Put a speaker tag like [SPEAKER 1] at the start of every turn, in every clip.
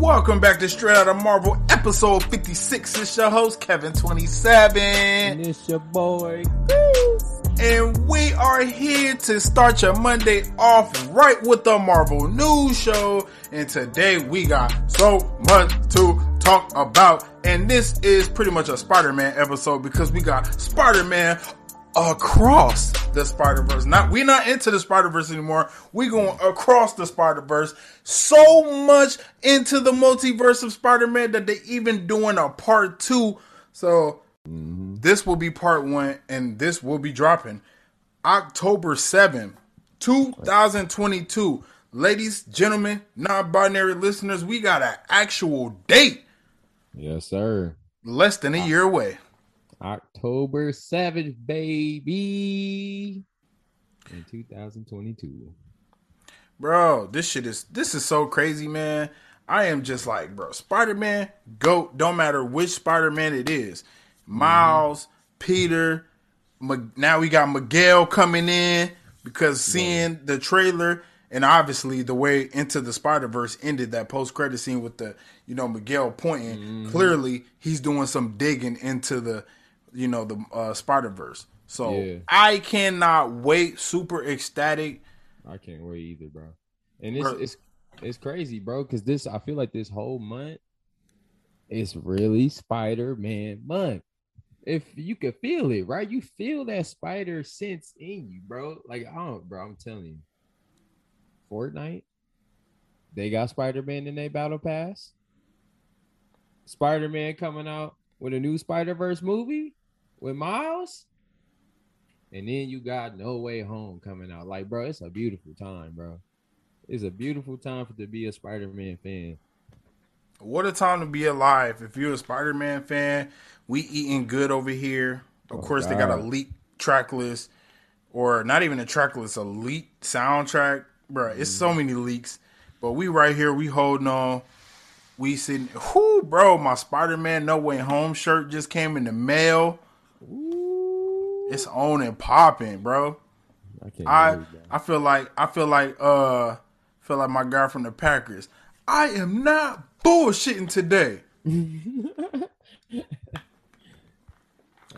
[SPEAKER 1] Welcome back to Straight Outta Marvel, episode 56. It's your host, Kevin27.
[SPEAKER 2] And it's your boy.
[SPEAKER 1] And we are here to start your Monday off right with the Marvel News Show. And today we got so much to talk about. And this is pretty much a Spider-Man episode because we got Spider-Man across the Spider-Verse. Not, we're not into the Spider-Verse anymore. We're going across the Spider-Verse. So much into the multiverse of Spider-Man that they even doing a part two. So mm-hmm. this will be part one, and this will be dropping October 7th, 2022. Ladies, gentlemen, non binary listeners, we got an actual date
[SPEAKER 2] Yes, sir.
[SPEAKER 1] less than a year away.
[SPEAKER 2] October 7th, baby. In 2022.
[SPEAKER 1] Bro, this shit is this is so crazy, man. I am just like, bro, Spider-Man, GOAT, don't matter which Spider-Man it is. Mm-hmm. Miles, Peter, M- now we got Miguel coming in because seeing the trailer and obviously the way into the Spider-Verse ended that post-credit scene with the, you know, Miguel pointing, mm-hmm. clearly he's doing some digging into the, you know, the uh, Spider-Verse. So
[SPEAKER 2] Yeah.
[SPEAKER 1] I cannot wait, super ecstatic.
[SPEAKER 2] I can't wait either, bro. And it's
[SPEAKER 1] Bro.
[SPEAKER 2] it's it's crazy, bro, because this I feel like this whole month is really Spider-Man month. If you could feel it, right? You feel that spider sense in you, bro. Like I don't, bro. I'm telling you. Fortnite, they got Spider-Man in their battle pass. Spider-Man coming out with a new Spider-Verse movie with Miles. And then you got No Way Home coming out. Like, bro, it's a beautiful time, bro. It's a beautiful time for to be a Spider-Man fan.
[SPEAKER 1] What a time to be alive. If you're a Spider Man fan, we eating good over here. Of
[SPEAKER 2] Oh,
[SPEAKER 1] course, they got a
[SPEAKER 2] God.
[SPEAKER 1] leak track list, or not even a track list, a leak soundtrack. bro. it's so
[SPEAKER 2] Mm-hmm.
[SPEAKER 1] many leaks. But we right here, we holding on. We sitting, whoo, bro, my Spider Man No Way Home shirt just came in the mail. It's on and popping, bro.
[SPEAKER 2] I can't
[SPEAKER 1] I. I feel like I feel like uh feel like my guy from the Packers. I am not bullshitting today.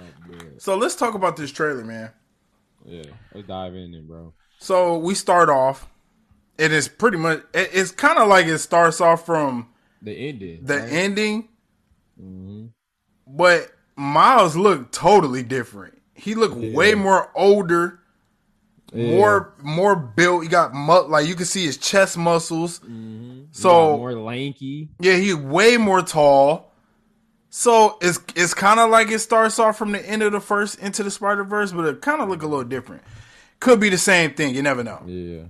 [SPEAKER 2] Oh.
[SPEAKER 1] So let's talk about this trailer, man.
[SPEAKER 2] Yeah, let's dive in bro.
[SPEAKER 1] So we start off. It is pretty much. it- It's kind of like it starts off from
[SPEAKER 2] The ending.
[SPEAKER 1] the
[SPEAKER 2] right?
[SPEAKER 1] ending,
[SPEAKER 2] Mm-hmm.
[SPEAKER 1] but Miles looked totally different. He looked way more older,
[SPEAKER 2] Yeah.
[SPEAKER 1] more more built. He got mu- like you can see his chest muscles.
[SPEAKER 2] Mhm.
[SPEAKER 1] So-
[SPEAKER 2] Yeah, more lanky.
[SPEAKER 1] Yeah, he's way more tall. So it's it's kind of like it starts off from the end of the first into the Spider Verse, but it kind of look a little different. Could be the same thing. You never know.
[SPEAKER 2] Yeah,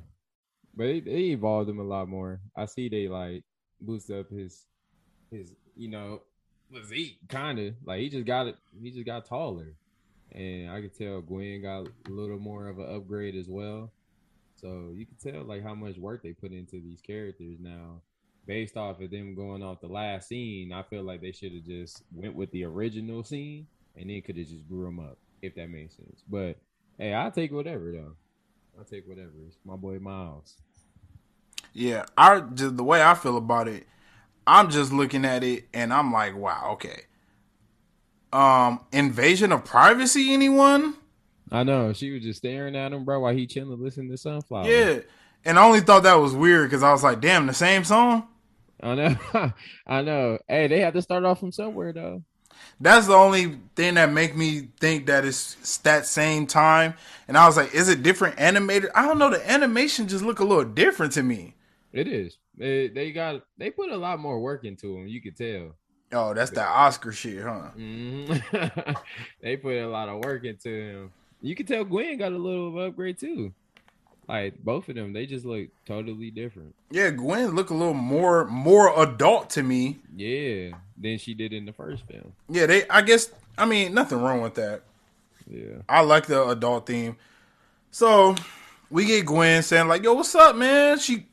[SPEAKER 2] but they, they evolved him a lot more. I see they like boost up his his you know physique, kind of like he just got it. He just got taller, and I could tell Gwen got a little more of an upgrade as well. So you can tell like how much work they put into these characters now. Based off of them going off the last scene, I feel like they should have just went with the original scene and then could have just grew them up, if that makes sense. But hey, I'll take whatever though. I'll take whatever. It's my boy Miles.
[SPEAKER 1] Yeah, I the way I feel about it, I'm just looking at it and I'm like, wow, okay. Um, invasion of privacy, anyone?
[SPEAKER 2] I know she was just staring at him, bro, while he chilling, listening to Sunflower.
[SPEAKER 1] Yeah, and I only thought that was weird because I was like, damn, the same song.
[SPEAKER 2] I know. I know. Hey, they had to start off from somewhere though.
[SPEAKER 1] That's the only thing that make me think that it's that same time. And I was like, is it different animated? I don't know. The animation just look a little different to me.
[SPEAKER 2] It is. They they got they put a lot more work into them. You could tell.
[SPEAKER 1] Oh, that's that Oscar shit, huh?
[SPEAKER 2] Mhm. they put a lot of work into him. You can tell Gwen got a little of upgrade too. Like both of them, they just look totally different.
[SPEAKER 1] Yeah, Gwen look a little more more adult to me.
[SPEAKER 2] Yeah, than she did in the first film.
[SPEAKER 1] Yeah, they. I guess I mean, nothing wrong with that.
[SPEAKER 2] Yeah.
[SPEAKER 1] I like the adult theme. So we get Gwen saying like, "Yo, what's up, man?" She,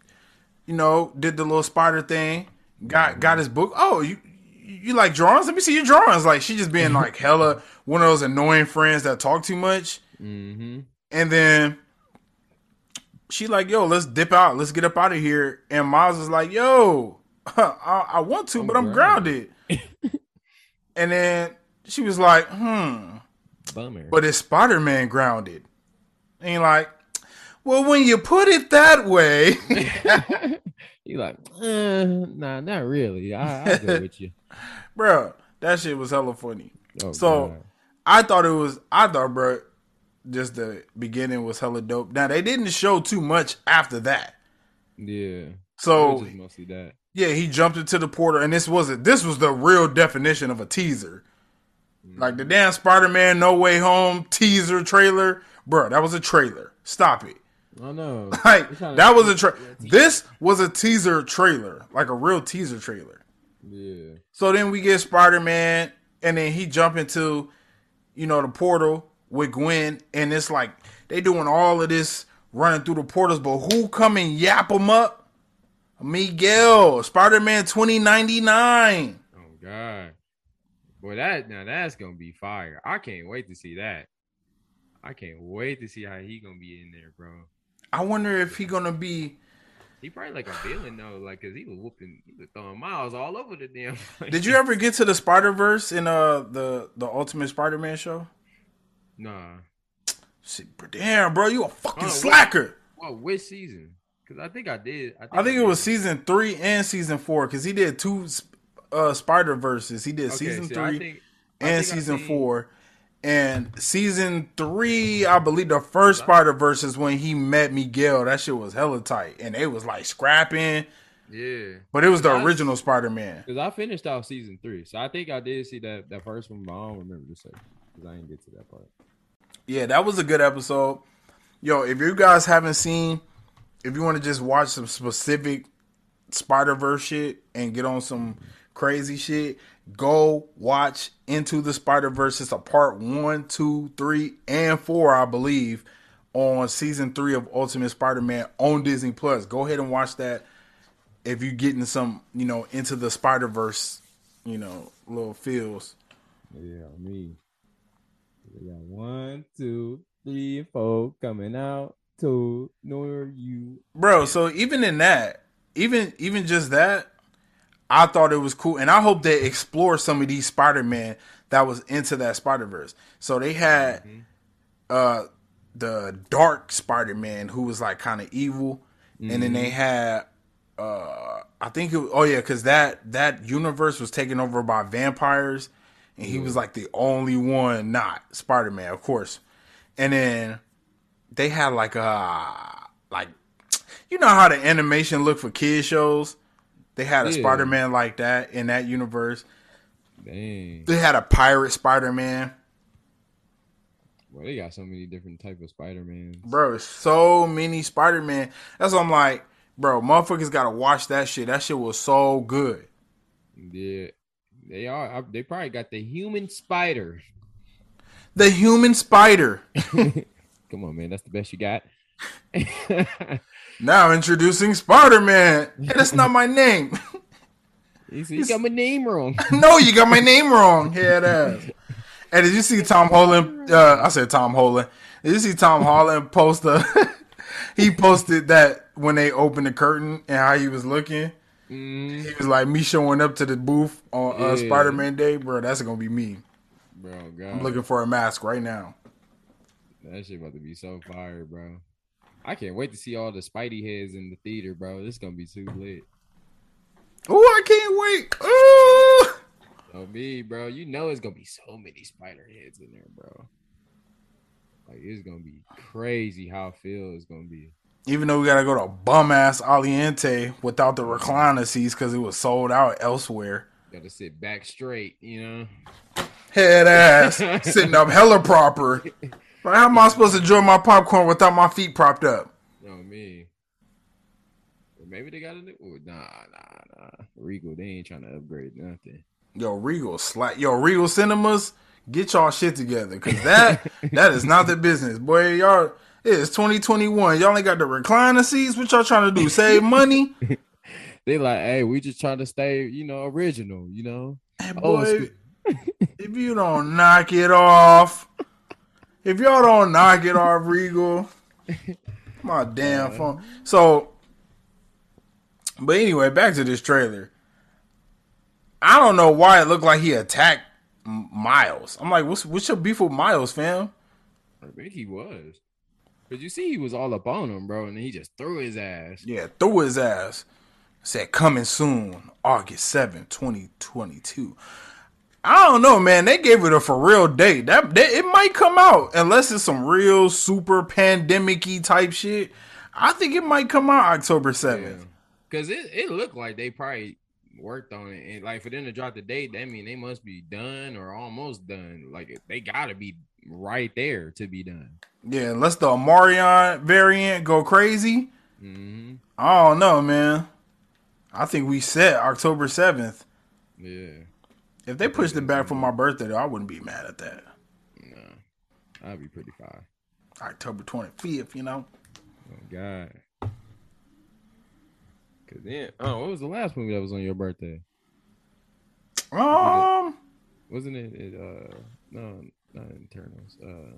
[SPEAKER 1] you know, did the little spider thing. Got got his book. Oh, you you like drawings? Let me see your drawings. Like she just being like hella one of those annoying friends that talk too much.
[SPEAKER 2] Mm-hmm.
[SPEAKER 1] And then she like, "Yo, let's dip out. Let's get up out of here." And Miles is like, "Yo, I, I want to,
[SPEAKER 2] I'm
[SPEAKER 1] but I'm grounded." and then she was like, "Hmm."
[SPEAKER 2] Bummer.
[SPEAKER 1] but is Spider Man grounded? And like, well, when you put it that way,
[SPEAKER 2] you like, uh, nah, not really. I, I go with you.
[SPEAKER 1] bro, that shit was hella funny.
[SPEAKER 2] Oh,
[SPEAKER 1] So
[SPEAKER 2] God.
[SPEAKER 1] I thought it was, I thought, bro, just the beginning was hella dope. Now they didn't show too much after that.
[SPEAKER 2] yeah.
[SPEAKER 1] So
[SPEAKER 2] mostly that.
[SPEAKER 1] yeah, he jumped into the portal, and this wasn't. This was the real definition of a teaser. Like the damn Spider Man No Way Home teaser trailer, bro. That was a trailer. Stop it.
[SPEAKER 2] I know.
[SPEAKER 1] Like that was a tra- this was a teaser trailer, like a real teaser trailer.
[SPEAKER 2] Yeah.
[SPEAKER 1] So then we get Spider Man, and then he jump into, you know, the portal with Gwen, and it's like they doing all of this running through the portals, but who come and yap them up? Miguel, Spider Man twenty ninety nine.
[SPEAKER 2] Oh God. Boy, that now that's gonna be fire. I can't wait to see that. I can't wait to see how he gonna be in there, bro.
[SPEAKER 1] I wonder if he gonna be.
[SPEAKER 2] He probably like a villain though, like cause he was whooping, he was throwing miles all over the damn. Place.
[SPEAKER 1] Did you ever get to the Spider Verse in uh the the Ultimate Spider Man show?
[SPEAKER 2] Nah.
[SPEAKER 1] Shit, Damn, bro, you a fucking
[SPEAKER 2] Oh, what-
[SPEAKER 1] slacker.
[SPEAKER 2] Well, which season? Because I think I did.
[SPEAKER 1] I think it was season three and season four because he did two uh, Spider Verses. He did
[SPEAKER 2] Okay,
[SPEAKER 1] season
[SPEAKER 2] see,
[SPEAKER 1] three
[SPEAKER 2] think-
[SPEAKER 1] and season
[SPEAKER 2] seen-
[SPEAKER 1] four. And season three, I believe the first Spider Verse is when he met Miguel. That shit was hella tight, and it was like scrapping,
[SPEAKER 2] Yeah.
[SPEAKER 1] but it was the
[SPEAKER 2] That's-
[SPEAKER 1] original Spider Man.
[SPEAKER 2] Because I finished out season three, so I think I did see that that first one, but I don't remember the second because I didn't get to that part.
[SPEAKER 1] Yeah, that was a good episode. Yo, if you guys haven't seen, if you want to just watch some specific Spider Verse shit and get on some crazy shit, go watch Into the Spider Verse. It's a part one, two, three, and four, I believe, on season three of Ultimate Spider Man on Disney Plus. Go ahead and watch that if you're getting some, you know, into the Spider Verse, you know, little feels.
[SPEAKER 2] Yeah, me. We got one, two, three, four coming out. Two, nor you.
[SPEAKER 1] bro so even in that even even just that i thought it was cool and i hope they explore some of these spider-man that was into that spider-verse. So they had uh the dark spider-man who was like kind of evil and then they had uh i think it oh yeah because that that universe was taken over by vampires and he was like the only one not spider-man of course. And then they had like a like you know how the animation look for kids shows they had a
[SPEAKER 2] Yeah.
[SPEAKER 1] spider-man like that in that universe
[SPEAKER 2] Dang.
[SPEAKER 1] they had a pirate spider-man
[SPEAKER 2] Well, they got so many different type of Spider Mans.
[SPEAKER 1] bro so many spider-man that's what i'm like bro motherfuckers gotta watch that shit that shit was so good
[SPEAKER 2] Yeah, they are. They probably got the human spider.
[SPEAKER 1] the human spider
[SPEAKER 2] Come on, man. That's the best you got.
[SPEAKER 1] Now introducing spider-man hey, that's not my name
[SPEAKER 2] you you got my name wrong.
[SPEAKER 1] no you got my name wrong head ass Hey, did you see Tom Holland? Uh, I said Tom Holland. Did you see Tom Holland post a? he posted that when they opened the curtain and how he was looking.
[SPEAKER 2] Mm,
[SPEAKER 1] He was like me showing up to the booth on uh,
[SPEAKER 2] Yeah.
[SPEAKER 1] Spider Man Day, bro. That's gonna be me.
[SPEAKER 2] bro, God,
[SPEAKER 1] I'm looking for a mask right now.
[SPEAKER 2] that shit about to be so fire, bro. I can't wait to see all the Spidey heads in the theater, bro. This is gonna be too lit.
[SPEAKER 1] Oh, I can't wait.
[SPEAKER 2] Oh me, bro. You know it's gonna be so many spider heads in there, bro. Like it's gonna be crazy how Phil is gonna be.
[SPEAKER 1] Even though we gotta go to bum ass Aliente without the recliner seats because it was sold out elsewhere.
[SPEAKER 2] Gotta sit back straight, you know.
[SPEAKER 1] Head ass sitting up hella proper. But how am I supposed to enjoy my popcorn without my feet propped up?
[SPEAKER 2] Oh me. Or maybe they got a new. oh, Nah, nah, nah. Regal, they ain't trying to upgrade nothing.
[SPEAKER 1] Yo, Regal slack. Yo, Regal Cinemas get y'all shit together because that that is not the business, boy. Y'all, it's 2021. Y'all ain't got the recliner seats. What y'all trying to do? Save money?
[SPEAKER 2] They like, hey, we just trying to stay, you know, original, you know.
[SPEAKER 1] Hey, boy, if you don't knock it off, if y'all don't knock it off, Regal, my damn phone. So, but anyway, back to this trailer. I don't know why it looked like he attacked Miles. I'm like, what's what's your beef with Miles, fam?
[SPEAKER 2] I think he was. But you see, he was all up on him, bro, and he just threw his ass.
[SPEAKER 1] Yeah, threw his ass. Said coming soon, August 7th, 2022. I don't know, man. They gave it a for real date. That, that it might come out unless it's some real super pandemic-y type shit. I think it might come out October 7th.
[SPEAKER 2] Because it, it looked like they probably worked on it. And like for them to drop the date, that mean they must be done or almost done. Like they gotta be right there to be done.
[SPEAKER 1] Yeah, unless the Omicron variant go crazy.
[SPEAKER 2] hmm
[SPEAKER 1] I don't know, man. I think we set October 7th.
[SPEAKER 2] Yeah.
[SPEAKER 1] If they pushed it back for my birthday, though, I wouldn't be mad at that.
[SPEAKER 2] No. That'd be pretty fine.
[SPEAKER 1] October 25th, you know?
[SPEAKER 2] Oh God. Cause then, oh, what was the last movie that was on your birthday?
[SPEAKER 1] Um,
[SPEAKER 2] Wasn't it? it uh, no, not Eternals. Uh,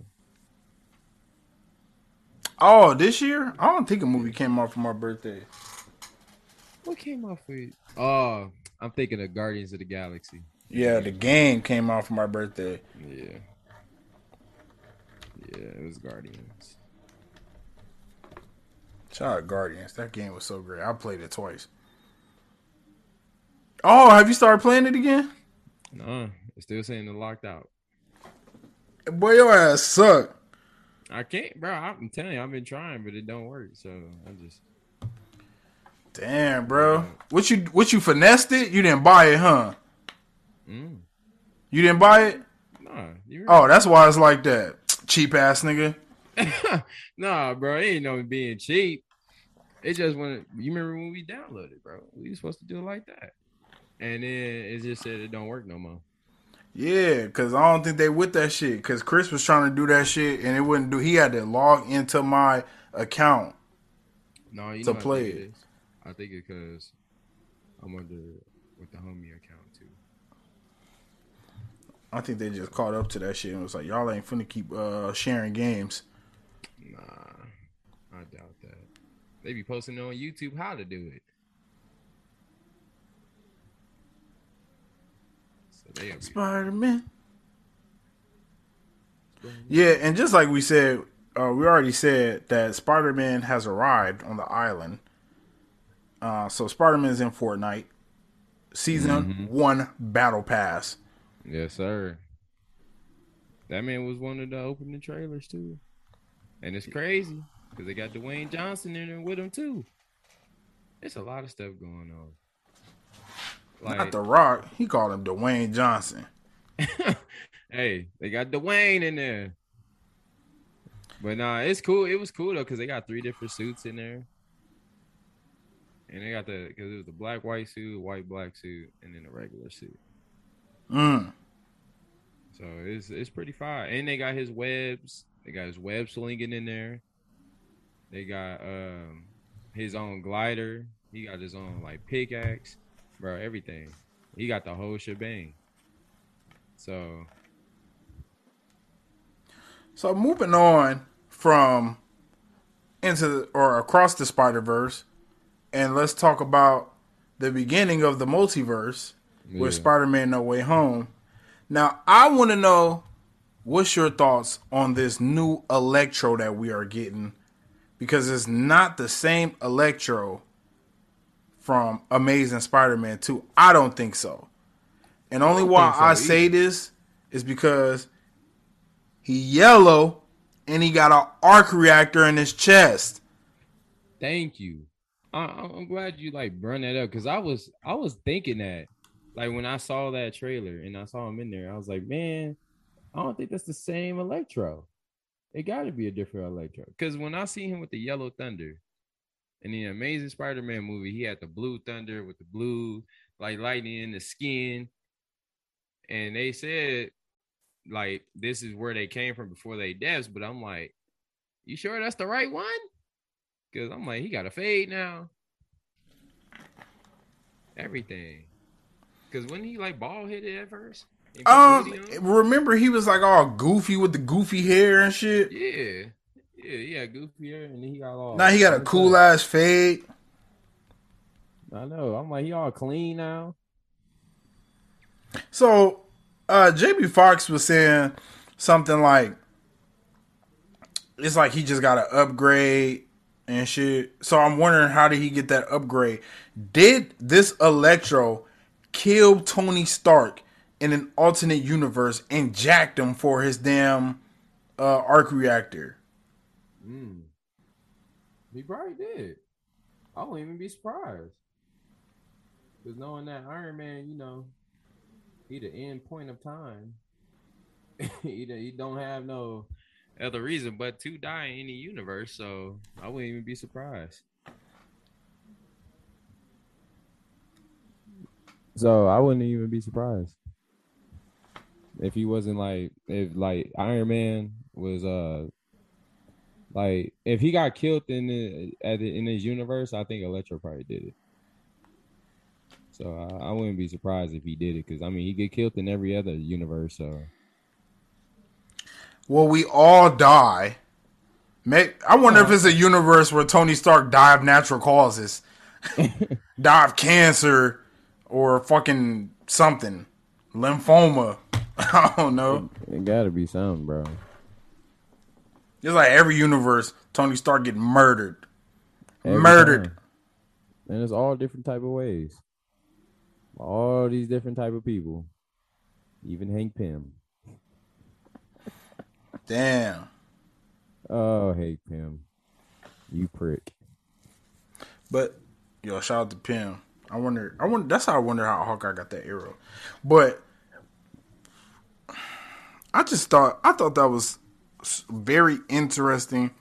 [SPEAKER 1] oh, this year? I don't think a movie came out for my birthday.
[SPEAKER 2] what came off with? Oh, I'm thinking of Guardians of the Galaxy.
[SPEAKER 1] Yeah, the game came out for my birthday.
[SPEAKER 2] Yeah. Yeah, it was Guardians.
[SPEAKER 1] Shout out Guardians. That game was so great. I played it twice. Oh, have you started playing it again?
[SPEAKER 2] No, it's still saying they're locked out.
[SPEAKER 1] Boy, your ass suck.
[SPEAKER 2] I can't, bro. I'm telling you, I've been trying, but it don't work. So I just
[SPEAKER 1] Damn, bro. What you what you finessed it? You didn't buy it, huh?
[SPEAKER 2] Mm,
[SPEAKER 1] You didn't buy it?
[SPEAKER 2] nah.
[SPEAKER 1] Oh, that's why it's like that. Cheap ass nigga.
[SPEAKER 2] nah, bro. It ain't no being cheap. It just when you remember when we downloaded, bro. We was supposed to do it like that, and then it just said it don't work no more.
[SPEAKER 1] Yeah, cause I don't think they with that shit. Cause Chris was trying to do that shit and it wouldn't do. He had to log into my account.
[SPEAKER 2] No, you
[SPEAKER 1] To play it.
[SPEAKER 2] is? I think it because I'm under with the homie account too.
[SPEAKER 1] I think they just caught up to that shit and was like, y'all ain't finna keep uh, sharing games.
[SPEAKER 2] Nah, I doubt that. They be posting on YouTube how to do it. So
[SPEAKER 1] Spider Man. Yeah, and just like we said, uh, we already said that Spider Man has arrived on the island. Uh, so Spider Man's in Fortnite. Season one battle pass.
[SPEAKER 2] Yes, sir. That man was one of the opening trailers too, and it's crazy because they got Dwayne Johnson in there with him too. There's a lot of stuff going on.
[SPEAKER 1] Not The Rock. He called him Dwayne Johnson.
[SPEAKER 2] hey, they got Dwayne in there. But nah, it's cool. It was cool though because they got three different suits in there, and they got the because it was the black white suit, white black suit, and then the regular suit.
[SPEAKER 1] Mm.
[SPEAKER 2] So it's it's pretty fire. And they got his webs. They got his web slinging in there. They got um his own glider. He got his own like pickaxe, bro. Everything. He got the whole shebang. So
[SPEAKER 1] So moving on from into the, or across the Spider Verse, and let's talk about the beginning of the multiverse
[SPEAKER 2] Yeah.
[SPEAKER 1] Spider Man No Way Home. Now, I want to know what's your thoughts on this new Electro that we are getting because it's not the same Electro from Amazing Spider Man 2. I don't think so. And only
[SPEAKER 2] don't
[SPEAKER 1] why
[SPEAKER 2] so
[SPEAKER 1] I say this is because he yellow and he got an arc reactor in his chest.
[SPEAKER 2] thank you. I, I- I'm glad you like brought that up because I was I was thinking that like when I saw that trailer and I saw him in there, I was like, man, I don't think that's the same Electro. It got to be a different Electro because when I see him with the yellow thunder in the Amazing Spider-Man movie, he had the blue thunder with the blue like lightning in the skin, and they said like this is where they came from before they deaths, but I'm like, you sure that's the right one? Because I'm like, he got a fade now. Everything. Because when he like ball hit it at first.
[SPEAKER 1] Um, remember he was like all goofy with the goofy hair and shit.
[SPEAKER 2] yeah, yeah, yeah, goofy hair, and then he got all.
[SPEAKER 1] Now he got a cool ass fade.
[SPEAKER 2] I know. I'm like, he all clean now.
[SPEAKER 1] So, uh, Jamie Foxx was saying something like, it's like he just got an upgrade and shit. So I'm wondering how did he get that upgrade? Did this Electro kill Tony Stark in an alternate universe and jacked him for his damn uh, arc reactor?
[SPEAKER 2] Mm. He probably did. I won't even be surprised. Because knowing that Iron Man, you know, he the end point of time. he, he don't have no other reason but to die in any universe, so I wouldn't even be surprised. So I wouldn't even be surprised if he wasn't like if like Iron Man was uh like if he got killed in the, at the, in his universe, I think Electro probably did it. So I, I wouldn't be surprised if he did it because I mean he get killed in every other universe. So
[SPEAKER 1] Well, we all die. May- I wonder if it's a universe where Tony Stark died of natural causes, died of cancer, or fucking something, lymphoma. I don't know.
[SPEAKER 2] it gotta be something, bro.
[SPEAKER 1] It's like every universe, Tony Stark getting murdered.
[SPEAKER 2] Every
[SPEAKER 1] Murdered.
[SPEAKER 2] time. and it's all different type of ways. All these different type of people, even Hank Pym.
[SPEAKER 1] Damn.
[SPEAKER 2] Oh, Hank Pym, you prick.
[SPEAKER 1] But yo, shout out to Pym. I wonder. I wonder. That's how I wonder how Hawkeye got that arrow. But I just thought. I thought that was very interesting.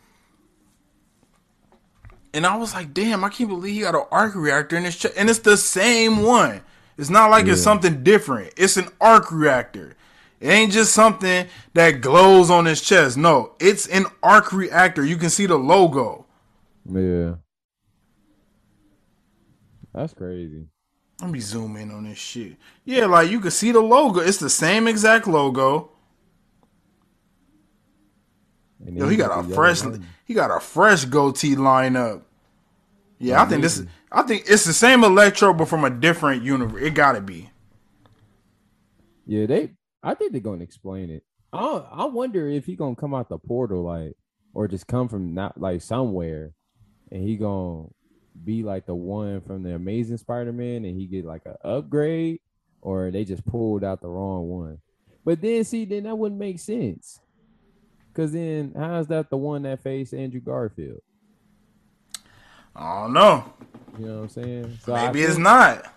[SPEAKER 1] And I was like, damn, I can't believe he got an arc reactor in his chest. And it's the same one. It's not like it's something different. It's an arc reactor. It ain't just something that glows on his chest. No, it's an arc reactor. You can see the logo.
[SPEAKER 2] Yeah, that's crazy.
[SPEAKER 1] Let me zoom in on this shit. Yeah, like you can see the logo. It's the same exact logo. Yo, he got a fresh he got a fresh goatee lineup. Yeah, I think this is I think it's the same Electro but from a different universe. It gotta be.
[SPEAKER 2] Yeah, they. I think they're gonna explain it. I I wonder if he gonna come out the portal like, or just come from not like somewhere, and he gonna be like the one from the Amazing Spider-Man, and he get like an upgrade, or they just pulled out the wrong one. But then see, then that wouldn't make sense. Cause then how's that the one that faced Andrew Garfield?
[SPEAKER 1] I don't know.
[SPEAKER 2] You know what I'm saying? So
[SPEAKER 1] Maybe it's not.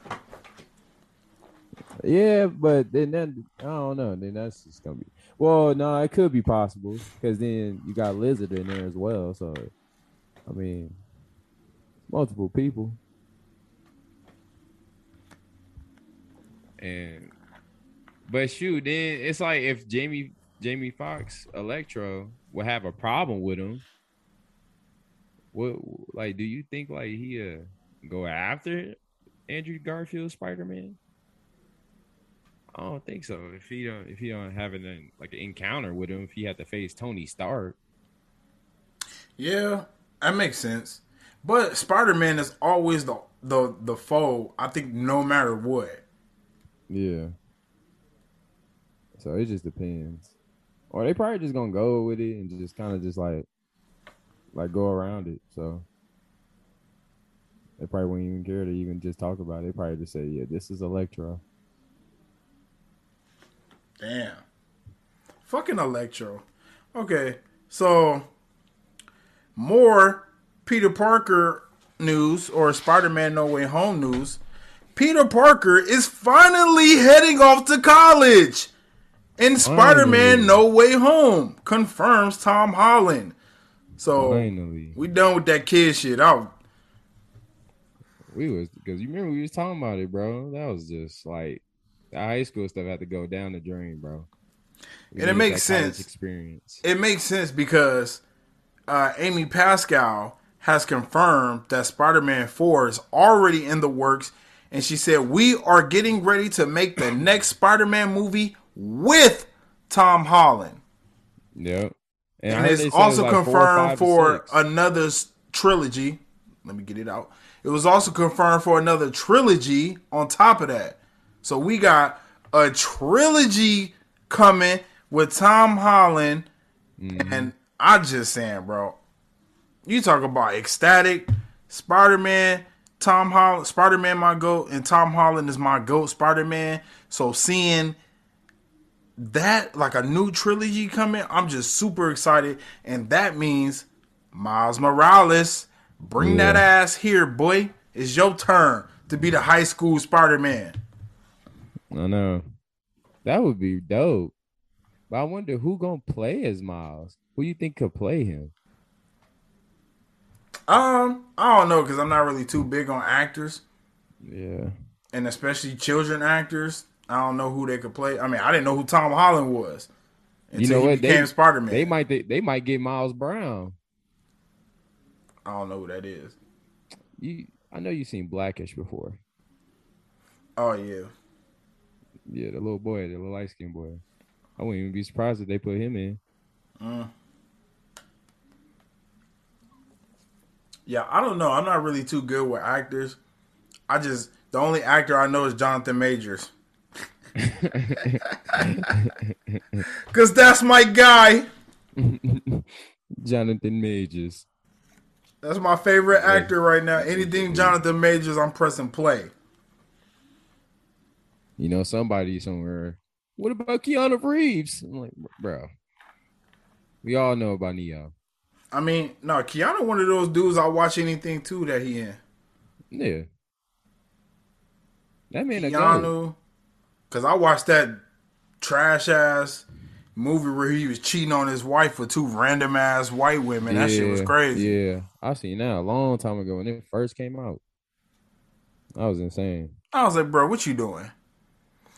[SPEAKER 2] Yeah, but then that I don't know. Then that's just gonna be well. No, it could be possible because then you got Lizard in there as well. So, I mean, multiple people. And but shoot, then it's like if Jamie Jamie Foxx Electro would have a problem with him. What like do you think like he uh go after Andrew Garfield Spider Man? I don't think so. If he don't, if he don't have an like an encounter with him, if he had to face Tony Stark,
[SPEAKER 1] Yeah, that makes sense. But Spider Man is always the the the foe, I think no matter what.
[SPEAKER 2] yeah. So it just depends, or they probably just gonna go with it and just kind of just like, like go around it. So they probably wouldn't even care to even just talk about it. They probably just say, "Yeah, this is Electro."
[SPEAKER 1] Damn. Fucking Electro. Okay, so more Peter Parker news or Spider Man No Way Home news. Peter Parker is finally heading off to college in Spider Man No Way Home, confirms Tom Holland. So
[SPEAKER 2] Finally,
[SPEAKER 1] we done with that kid shit. Out.
[SPEAKER 2] we was because you remember we was talking about it, bro. That was just like the high school stuff had to go down the drain, bro. We
[SPEAKER 1] And it makes sense.
[SPEAKER 2] Experience.
[SPEAKER 1] It makes sense because uh, Amy Pascal has confirmed that Spider Man 4 is already in the works. And she said, We are getting ready to make the next Spider Man movie with Tom Holland.
[SPEAKER 2] Yep. And,
[SPEAKER 1] And it's also
[SPEAKER 2] like
[SPEAKER 1] confirmed
[SPEAKER 2] five,
[SPEAKER 1] for another trilogy. Let me get it out. It was also confirmed for another trilogy on top of that. So we got a trilogy coming with Tom Holland.
[SPEAKER 2] Mm-hmm.
[SPEAKER 1] And I just saying, bro, you talk about ecstatic, Spider Man, Tom Holland, Spider Man, my goat, and Tom Holland is my goat, Spider Man. So seeing that like a new trilogy coming, I'm just super excited, and that means Miles Morales, bring that ass here, boy. It's your turn to be the high school Spider Man.
[SPEAKER 2] I know. That would be dope. But I wonder who gonna play as Miles. Who you think could play him?
[SPEAKER 1] Um, I don't know because I'm not really too big on actors,
[SPEAKER 2] Yeah.
[SPEAKER 1] and especially children actors. I don't know who they could play. I mean, I didn't know who Tom Holland was until
[SPEAKER 2] You know
[SPEAKER 1] he
[SPEAKER 2] what?
[SPEAKER 1] became
[SPEAKER 2] They,
[SPEAKER 1] Spider Man.
[SPEAKER 2] they might they, they might get Miles Brown.
[SPEAKER 1] I don't know who that is.
[SPEAKER 2] You I know you've seen Blackish before.
[SPEAKER 1] Oh yeah,
[SPEAKER 2] Yeah, the little boy, the little light skinned boy. I wouldn't even be surprised if they put him in.
[SPEAKER 1] Yeah. I don't know. I'm not really too good with actors. I just the only actor I know is Jonathan Majors. Cause that's my guy.
[SPEAKER 2] Jonathan Majors.
[SPEAKER 1] That's my favorite actor right now. Anything Jonathan Majors, I'm pressing play.
[SPEAKER 2] You know, somebody somewhere. What about Keanu Reeves? I'm like, bro. We all know about Neo.
[SPEAKER 1] I mean, no, Keanu, one of those dudes I watch anything too that he in.
[SPEAKER 2] Yeah. That man.
[SPEAKER 1] Keanu, because I watched that trash ass movie where he was cheating on his wife with two random ass white women. That shit was crazy.
[SPEAKER 2] Yeah. I seen that a long time ago when it first came out. That was insane.
[SPEAKER 1] I was like, bro, what you doing?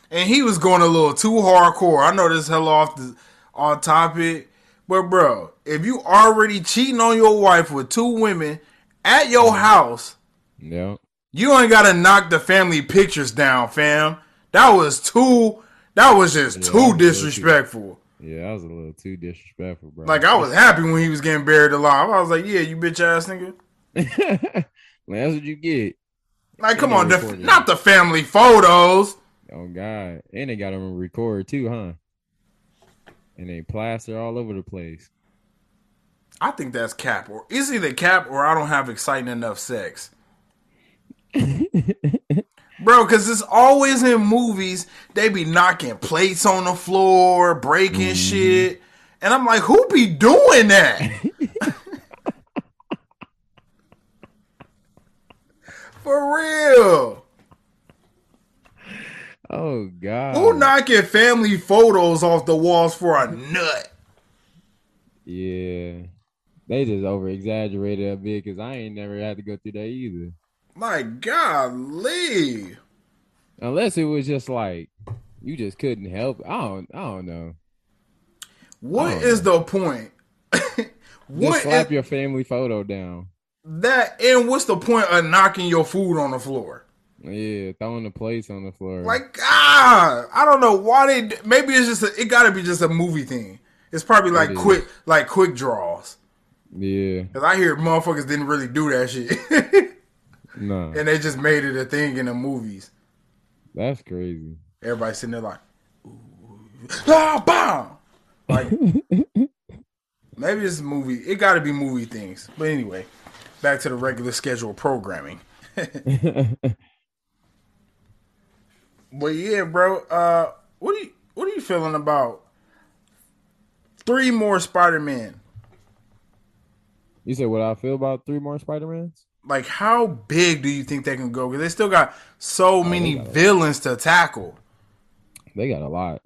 [SPEAKER 1] And he was going a little too hardcore. I know this hell off the on topic, but bro, if you already cheating on your wife with two women at your mm. house,
[SPEAKER 2] Yeah.
[SPEAKER 1] you ain't gotta knock the family pictures down, fam. That was too. That was just
[SPEAKER 2] Yeah,
[SPEAKER 1] too
[SPEAKER 2] was little too-
[SPEAKER 1] disrespectful.
[SPEAKER 2] Yeah, that was a little too disrespectful, bro.
[SPEAKER 1] Like I was happy when he was getting buried alive. I was like, yeah, you bitch ass nigga.
[SPEAKER 2] Man, that's what you get.
[SPEAKER 1] Like, come on, the, not the family photos.
[SPEAKER 2] Oh God. And they got them record too, huh? And they plaster all over the place.
[SPEAKER 1] I think that's cap, or is either cap or I don't have exciting enough sex. Bro, because it's always in movies, they be knocking plates on the floor, breaking mm-hmm. shit. And I'm like, who be doing that? For real.
[SPEAKER 2] Oh God.
[SPEAKER 1] Who knocking family photos off the walls for a nut?
[SPEAKER 2] Yeah. They just over exaggerated a bit because I ain't never had to go through that either.
[SPEAKER 1] My golly.
[SPEAKER 2] Unless it was just like you just couldn't help. it. I don't. I don't know.
[SPEAKER 1] What
[SPEAKER 2] Oh.
[SPEAKER 1] is the point?
[SPEAKER 2] Just
[SPEAKER 1] what
[SPEAKER 2] slap
[SPEAKER 1] is
[SPEAKER 2] your family photo down.
[SPEAKER 1] that? And what's the point of knocking your food on the floor?
[SPEAKER 2] Yeah, throwing the plates on the floor.
[SPEAKER 1] Like, ah, I don't know why they. d- Maybe it's just a, it got to be just a movie thing. It's probably like
[SPEAKER 2] It
[SPEAKER 1] quick, like quick draws.
[SPEAKER 2] yeah,
[SPEAKER 1] Cause I hear motherfuckers didn't really do that shit,
[SPEAKER 2] no,
[SPEAKER 1] and they just made it a thing in the movies.
[SPEAKER 2] that's crazy.
[SPEAKER 1] Everybody sitting there like, ooh, ah, bam. Like, maybe it's a movie. It got to be movie things. But anyway, back to the regular schedule programming. But yeah, bro. Uh, what are you what are you feeling about three more Spider Man?
[SPEAKER 2] you said what I feel about three more Spider Mans?
[SPEAKER 1] Like, how big do you think they can go? Because they still got so many
[SPEAKER 2] got
[SPEAKER 1] villains to tackle.
[SPEAKER 2] They got a lot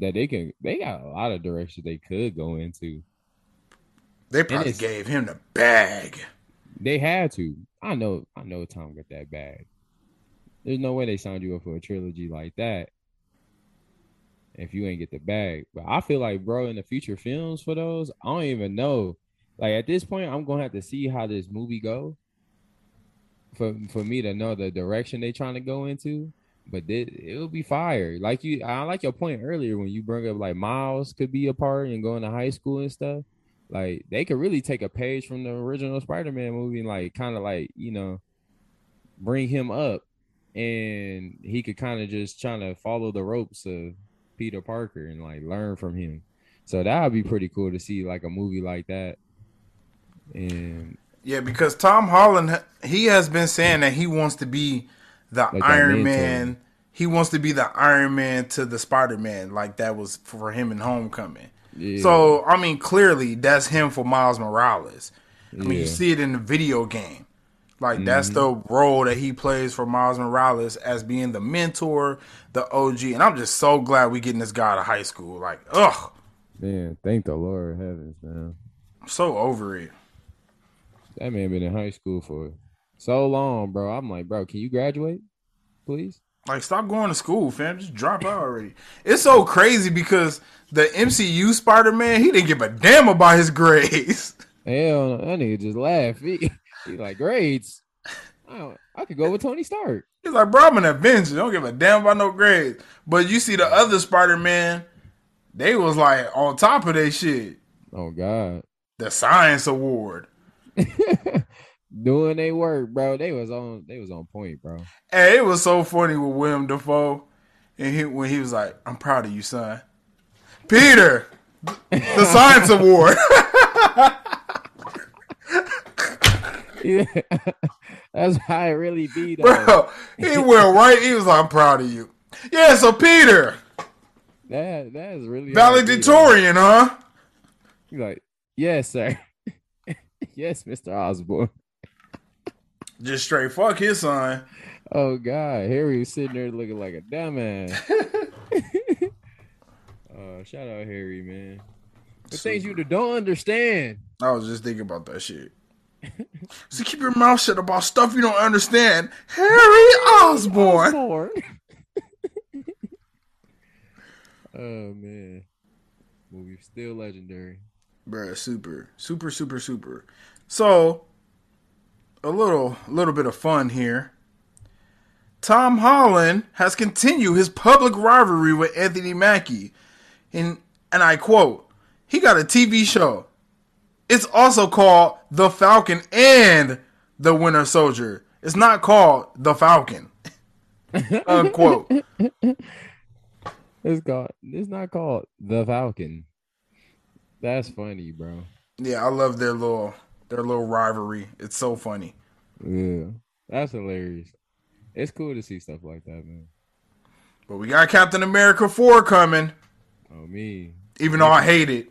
[SPEAKER 2] that they can. They got a lot of directions they could go into.
[SPEAKER 1] They probably gave him the bag.
[SPEAKER 2] They had to. I know. I know. Tom got that bag. There's no way they signed you up for a trilogy like that. if you ain't get the bag. But I feel like, bro, in the future films for those, I don't even know. Like at this point, I'm gonna have to see how this movie go for for me to know the direction they trying to go into. But it, it'll be fire. Like you, I like your point earlier when you bring up like Miles could be a part and going to high school and stuff. Like they could really take a page from the original Spider-Man movie and like kind of like you know bring him up, and he could kind of just trying to follow the ropes of Peter Parker and like learn from him. So that would be pretty cool to see like a movie like that. And
[SPEAKER 1] Yeah, because Tom Holland he has been saying that he wants to be the
[SPEAKER 2] Like
[SPEAKER 1] Iron. Man. He wants to be the Iron Man to the Spider Man, like that was for him in Homecoming.
[SPEAKER 2] yeah,
[SPEAKER 1] So I mean, clearly that's him for Miles Morales. I mean, you see it in the video game. Like that's the
[SPEAKER 2] Mm-hmm.
[SPEAKER 1] role that he plays for Miles Morales as being the mentor, the OG, and I'm just so glad we getting this guy out of high school. Like, ugh,
[SPEAKER 2] man, thank the Lord heavens, man.
[SPEAKER 1] I'm so over it.
[SPEAKER 2] That man been in high school for so long, bro. I'm like, bro, can you graduate, please?
[SPEAKER 1] Like, stop going to school, fam. Just drop out already. It's so crazy because the MCU Spider Man, he didn't give a damn about his grades.
[SPEAKER 2] Hell, that nigga just laugh. He, he like grades. I, I could go with Tony Stark.
[SPEAKER 1] He's like, bro, I'm an Avenger. Don't give a damn about no grades. But you see the other Spider Man, they was like on top of their shit.
[SPEAKER 2] Oh God,
[SPEAKER 1] The Science Award.
[SPEAKER 2] doing they work, bro. They was on. They was on point, bro.
[SPEAKER 1] Hey, it was so funny with William Dafoe, and he when he was like, "I'm proud of you, son." Peter, the Science Award.
[SPEAKER 2] Yeah, that's how it really be, though.
[SPEAKER 1] Bro, he went right. He was like, "I'm proud of you." Yeah, so Peter,
[SPEAKER 2] That that is really be,
[SPEAKER 1] valedictorian, huh?
[SPEAKER 2] You like, yes, sir. yes, Mister Osborn.
[SPEAKER 1] Just straight fuck his son.
[SPEAKER 2] Oh God, Harry was sitting there looking like a dumbass. uh, shout out Harry, man. The things you don't understand.
[SPEAKER 1] I was just thinking about that shit. so keep your mouth shut about stuff you don't understand. Harry Osborn.
[SPEAKER 2] Osborne. oh man, movie still legendary.
[SPEAKER 1] Bruh, super, super, super, super. So, a little, little bit of fun here. Tom Holland has continued his public rivalry with Anthony Mackie, and and I quote, he got a TV show. It's also called The Falcon and The Winter Soldier. It's not called The Falcon. Unquote.
[SPEAKER 2] It's called. It's not called the Falcon. That's funny, bro.
[SPEAKER 1] Yeah, I love their little their little rivalry. It's so funny.
[SPEAKER 2] Yeah, that's hilarious. It's cool to see stuff like that, man.
[SPEAKER 1] But we got Captain America 4 coming,
[SPEAKER 2] Oh me,
[SPEAKER 1] even though I hate it.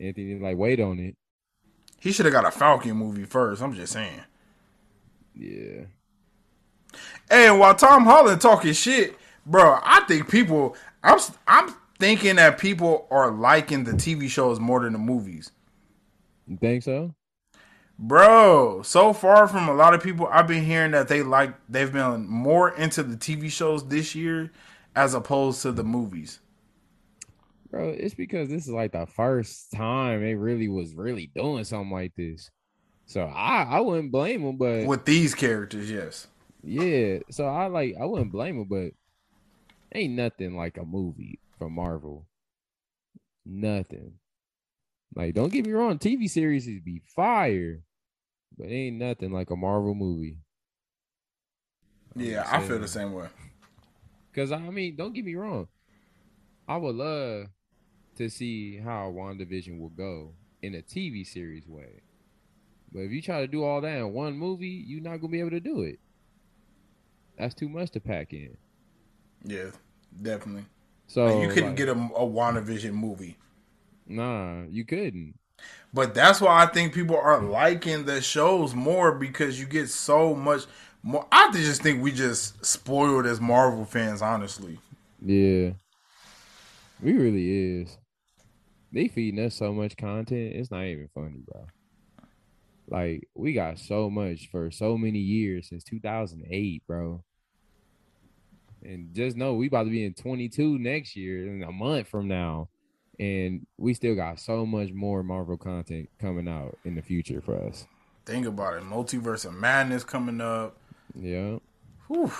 [SPEAKER 2] Anthony, like wait on it.
[SPEAKER 1] He should have got a Falcon movie first. I'm just saying.
[SPEAKER 2] Yeah,
[SPEAKER 1] And while Tom Holland talking shit, bro, I think people. I'm I'm thinking that people are liking the TV shows more than the movies,
[SPEAKER 2] you think so?
[SPEAKER 1] bro. So far from a lot of people, I've been hearing that they like they've been more into the TV shows this year as opposed to the movies.
[SPEAKER 2] Bro, it's because this is like the first time they really was really doing something like this. So I I wouldn't blame them, but
[SPEAKER 1] With these characters, yes.
[SPEAKER 2] yeah. So I like I wouldn't blame them, but ain't nothing like a movie from Marvel. Nothing. Like don't get me wrong, TV series is be fire, but ain't nothing like a Marvel movie.
[SPEAKER 1] Yeah, I feel the same way.
[SPEAKER 2] Cause I mean, don't get me wrong. I would love to see how WandaVision will go in a TV series way. But if you try to do all that in one movie, you're not gonna be able to do it. That's too much to pack in.
[SPEAKER 1] Yeah, definitely.
[SPEAKER 2] So
[SPEAKER 1] Like, you couldn't
[SPEAKER 2] like,
[SPEAKER 1] get a, a WandaVision movie.
[SPEAKER 2] nah, you couldn't.
[SPEAKER 1] But that's why I think people are liking the shows more because you get so much more. I just think we just spoiled as Marvel fans, honestly.
[SPEAKER 2] Yeah. We really is. They feeding us so much content, it's not even funny, bro. Like, we got so much for so many years since 2008, bro. And just know we about to be in 22 next year, in a month from now, and we still got so much more Marvel content coming out in the future for us.
[SPEAKER 1] Think about it. Multiverse of Madness coming up.
[SPEAKER 2] Yeah,
[SPEAKER 1] Whew,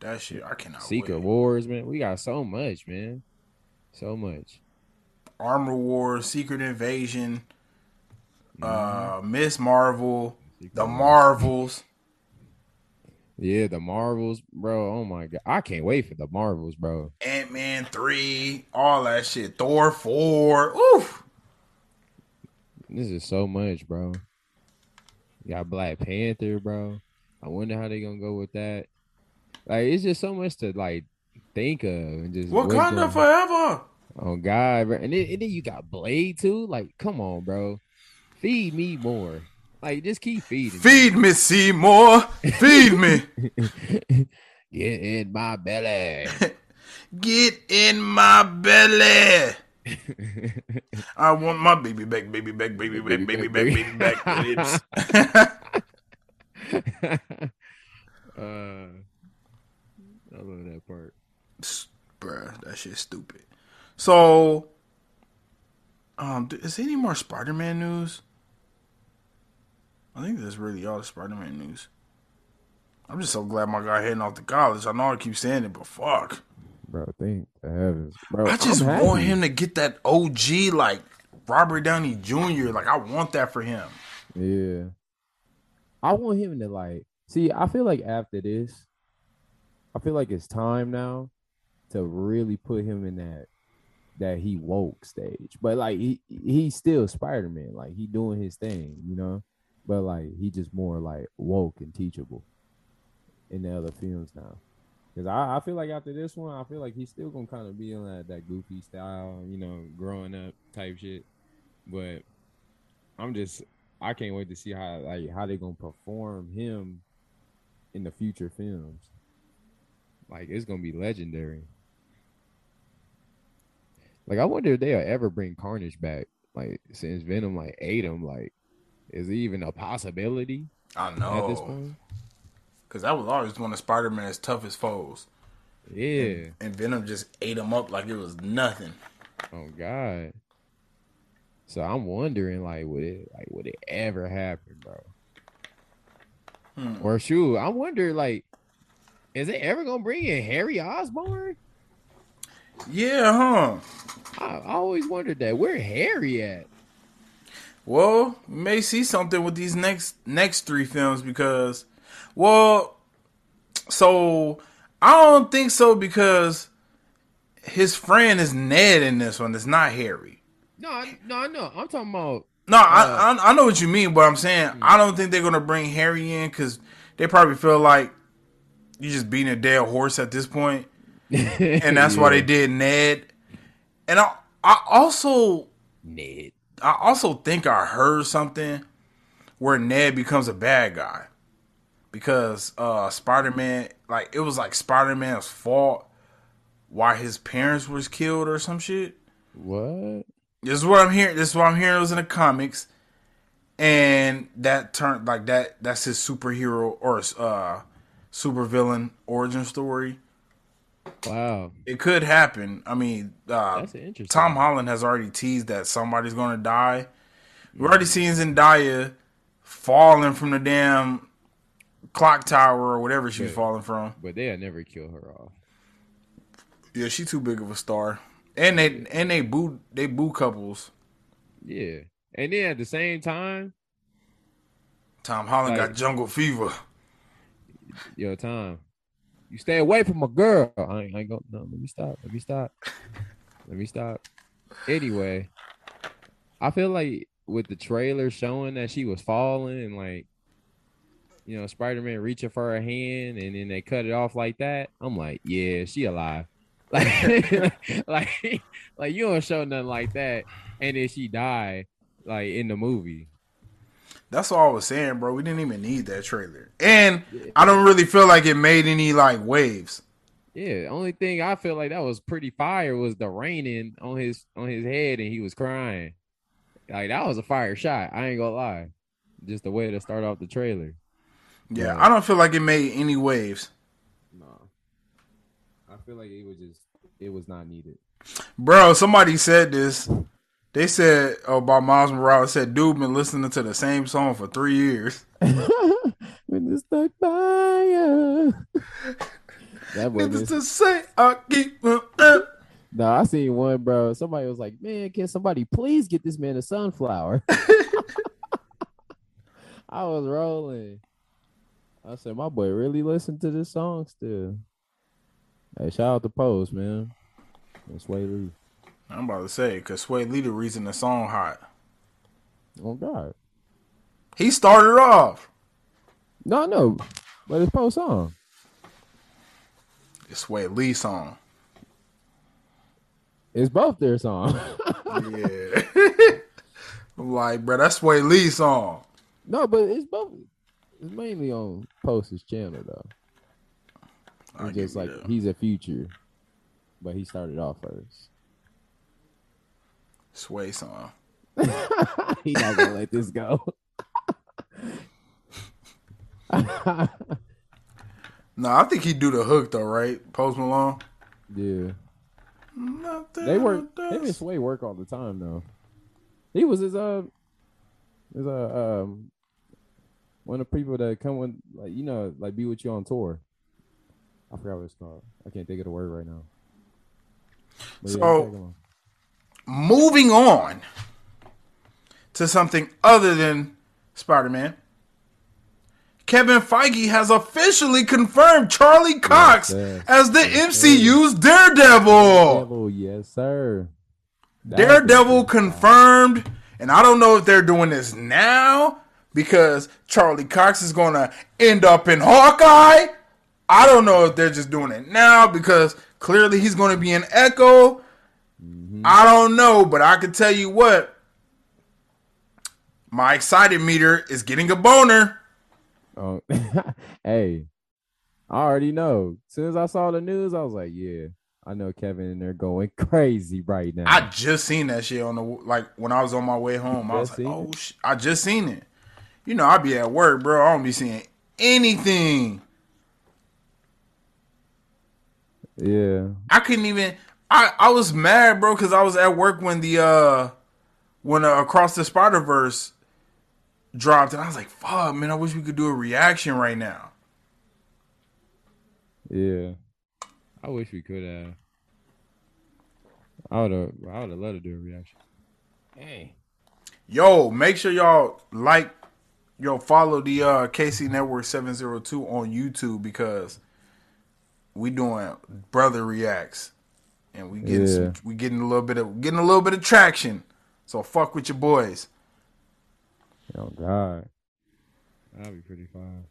[SPEAKER 1] that shit, I cannot
[SPEAKER 2] Secret
[SPEAKER 1] wait.
[SPEAKER 2] Wars, man. We got so much, man. So much.
[SPEAKER 1] Armor Wars, Secret Invasion,
[SPEAKER 2] Mm-hmm.
[SPEAKER 1] uh, Ms. Marvel, the Marvels.
[SPEAKER 2] Yeah, the Marvels, bro. Oh my god, I can't wait for the Marvels, bro.
[SPEAKER 1] Ant Man three, all that shit. Thor four. Oof.
[SPEAKER 2] This is so much, bro. You got Black Panther, bro. I wonder how they gonna go with that. Like, it's just so much to like think of and just
[SPEAKER 1] Wakanda forever.
[SPEAKER 2] Oh God, bro. And then, and then you got Blade too. Like, come on, bro. Feed me more. Like, just keep feeding.
[SPEAKER 1] Feed me, Seymour. Feed me.
[SPEAKER 2] Get in my belly.
[SPEAKER 1] Get in my belly. I want my baby back, baby back, baby back, baby back, baby back. Lips.
[SPEAKER 2] uh, I love that part.
[SPEAKER 1] Bruh, that shit's stupid. So, um, is there any more Spider Man news? I think that's really all the Spider Man news. I'm just so glad my guy heading off to college. I know I keep saying it, but fuck.
[SPEAKER 2] Bro, thank the heavens, bro.
[SPEAKER 1] I just
[SPEAKER 2] I'm
[SPEAKER 1] want
[SPEAKER 2] happy.
[SPEAKER 1] him to get that OG like Robert Downey Jr. Like I want that for him.
[SPEAKER 2] Yeah. I want him to like see, I feel like after this, I feel like it's time now to really put him in that that he woke stage. But like he he's still Spider-Man. Like he doing his thing, you know? But like he just more like woke and teachable in the other films now. Cause I, I feel like after this one, I feel like he's still gonna kind of be in that, that goofy style, you know, growing up type shit. But I'm just I can't wait to see how like how they gonna perform him in the future films. Like it's gonna be legendary. Like I wonder if they'll ever bring Carnage back. Like since Venom like ate him, like is it even a possibility
[SPEAKER 1] I know
[SPEAKER 2] at this point?
[SPEAKER 1] Because that was always one of Spider Man's toughest foes.
[SPEAKER 2] Yeah.
[SPEAKER 1] And Venom just ate him up like it was nothing.
[SPEAKER 2] Oh God. So I'm wondering, like, would it like would it ever happen, bro?
[SPEAKER 1] Hmm.
[SPEAKER 2] Or shoot, I wonder, like, is it ever gonna bring in Harry Osborn?
[SPEAKER 1] Yeah, huh?
[SPEAKER 2] I, I always wondered that. Where Harry at?
[SPEAKER 1] Well, we may see something with these next next three films because, well, so I don't think so because his friend is Ned in this one. It's not Harry.
[SPEAKER 2] No, I, no, no. I'm talking about.
[SPEAKER 1] No, I, uh, I I know what you mean, but I'm saying hmm. I don't think they're gonna bring Harry in because they probably feel like you're just beating a dead horse at this point, and that's why they did Ned. And I I also
[SPEAKER 2] Ned.
[SPEAKER 1] I also think I heard something where Ned becomes a bad guy because uh Spider Man like it was like Spider Man's fault why his parents was killed or some shit.
[SPEAKER 2] What?
[SPEAKER 1] This is what I'm hearing. This is what I'm hearing. It was in the comics, and that turned like that. That's his superhero or uh supervillain origin story.
[SPEAKER 2] Wow,
[SPEAKER 1] It could happen. I mean, uh. Tom Holland has already teased that somebody's going to die. We already seen Zendaya falling from the damn clock tower or whatever she's
[SPEAKER 2] Yeah.
[SPEAKER 1] falling from.
[SPEAKER 2] but they'll never kill her off.
[SPEAKER 1] Yeah, she too big of a star. And they and they boo they boo couples.
[SPEAKER 2] Yeah, and then at the same time,
[SPEAKER 1] Tom Holland
[SPEAKER 2] Like-
[SPEAKER 1] got jungle fever.
[SPEAKER 2] yo, Tom, you stay away from my girl. I ain't, I ain't go. No, let me stop. Let me stop. let me stop. Anyway, I feel like with the trailer showing that she was falling and like, you know, Spider Man reaching for her hand and then they cut it off like that. I'm like, yeah, she alive. Like, like, like you don't show nothing like that, and then she died like in the movie.
[SPEAKER 1] That's all I was saying, bro. We didn't even need that trailer. And I don't really feel like it made any like waves.
[SPEAKER 2] Yeah, the only thing I feel like that was pretty fire was the raining on his on his head and he was crying. Like that was a fire shot. I ain't gonna lie. Just the way to start off the trailer.
[SPEAKER 1] Yeah,
[SPEAKER 2] Right.
[SPEAKER 1] I don't feel like it made any waves.
[SPEAKER 2] No. I feel like it was just it was not needed.
[SPEAKER 1] Bro, somebody said this. They said about Miles Morales said dude been listening to the same song for three years.
[SPEAKER 2] when it's stuck by you. That
[SPEAKER 1] was
[SPEAKER 2] missed-
[SPEAKER 1] to say I keep.
[SPEAKER 2] No, I seen one, bro. Somebody was like, "Man, can somebody please get this man a sunflower?" I was rolling. I said, "My boy really listened to this song still." Hey, shout out to Post, man. And Swae Lee.
[SPEAKER 1] I'm about to say because Swae Lee the reason the song hot.
[SPEAKER 2] Oh God,
[SPEAKER 1] He started off.
[SPEAKER 2] no, no, but it's Post song.
[SPEAKER 1] It's Swae Lee song.
[SPEAKER 2] It's both their song.
[SPEAKER 1] Yeah. I'm like, bro, that's Swae Lee song.
[SPEAKER 2] no, but it's both. It's mainly on Post's channel though. It's
[SPEAKER 1] give
[SPEAKER 2] just like
[SPEAKER 1] that.
[SPEAKER 2] he's a future, but he started off first.
[SPEAKER 1] Swae song.
[SPEAKER 2] he not gonna let this go.
[SPEAKER 1] No, I think he do the hook though, right? Post Malone.
[SPEAKER 2] yeah,
[SPEAKER 1] Nothing
[SPEAKER 2] they work.
[SPEAKER 1] does-
[SPEAKER 2] Him and Swae work all the time though. He was his uh, his uh um, one of the people that come with like you know like be with you on tour. I forgot what it's called. I can't think of the word right now. But
[SPEAKER 1] So-
[SPEAKER 2] along.
[SPEAKER 1] Moving on to something other than Spider Man. Kevin Feige has officially confirmed Charlie Cox
[SPEAKER 2] yes.
[SPEAKER 1] as the
[SPEAKER 2] Yes,
[SPEAKER 1] MCU's Daredevil.
[SPEAKER 2] Devil, yes sir. That's
[SPEAKER 1] Daredevil confirmed, and I don't know if they're doing this now because Charlie Cox is going to end up in Hawkeye. I don't know if they're just doing it now because clearly he's going to be in Echo. Mm-hmm. I don't know, but I can tell you what. My excited meter is getting a boner.
[SPEAKER 2] Oh, hey, I already know. As soon as I saw the news, I was like, yeah, I know Kevin and they're going crazy right now.
[SPEAKER 1] I just seen that shit on the like when I was on my way home. I was like, oh, sh-. I just seen it. You know, I be at work, bro. I don't be seeing anything.
[SPEAKER 2] yeah,
[SPEAKER 1] I couldn't even. I I was mad, bro, because I was at work when the uh when uh, Across the Spider Verse dropped, and I was like, fuck, man, I wish we could do a reaction right now.
[SPEAKER 2] yeah. I wish we could have. I would have. I would have loved to do a reaction. Hey,
[SPEAKER 1] Yo, make sure y'all like, yo, follow the uh KC Network seven zero two on YouTube because we doing brother reacts, and we getting some, we getting a little bit of getting a little bit of traction. So fuck with your boys.
[SPEAKER 2] oh God, that'd be pretty fun.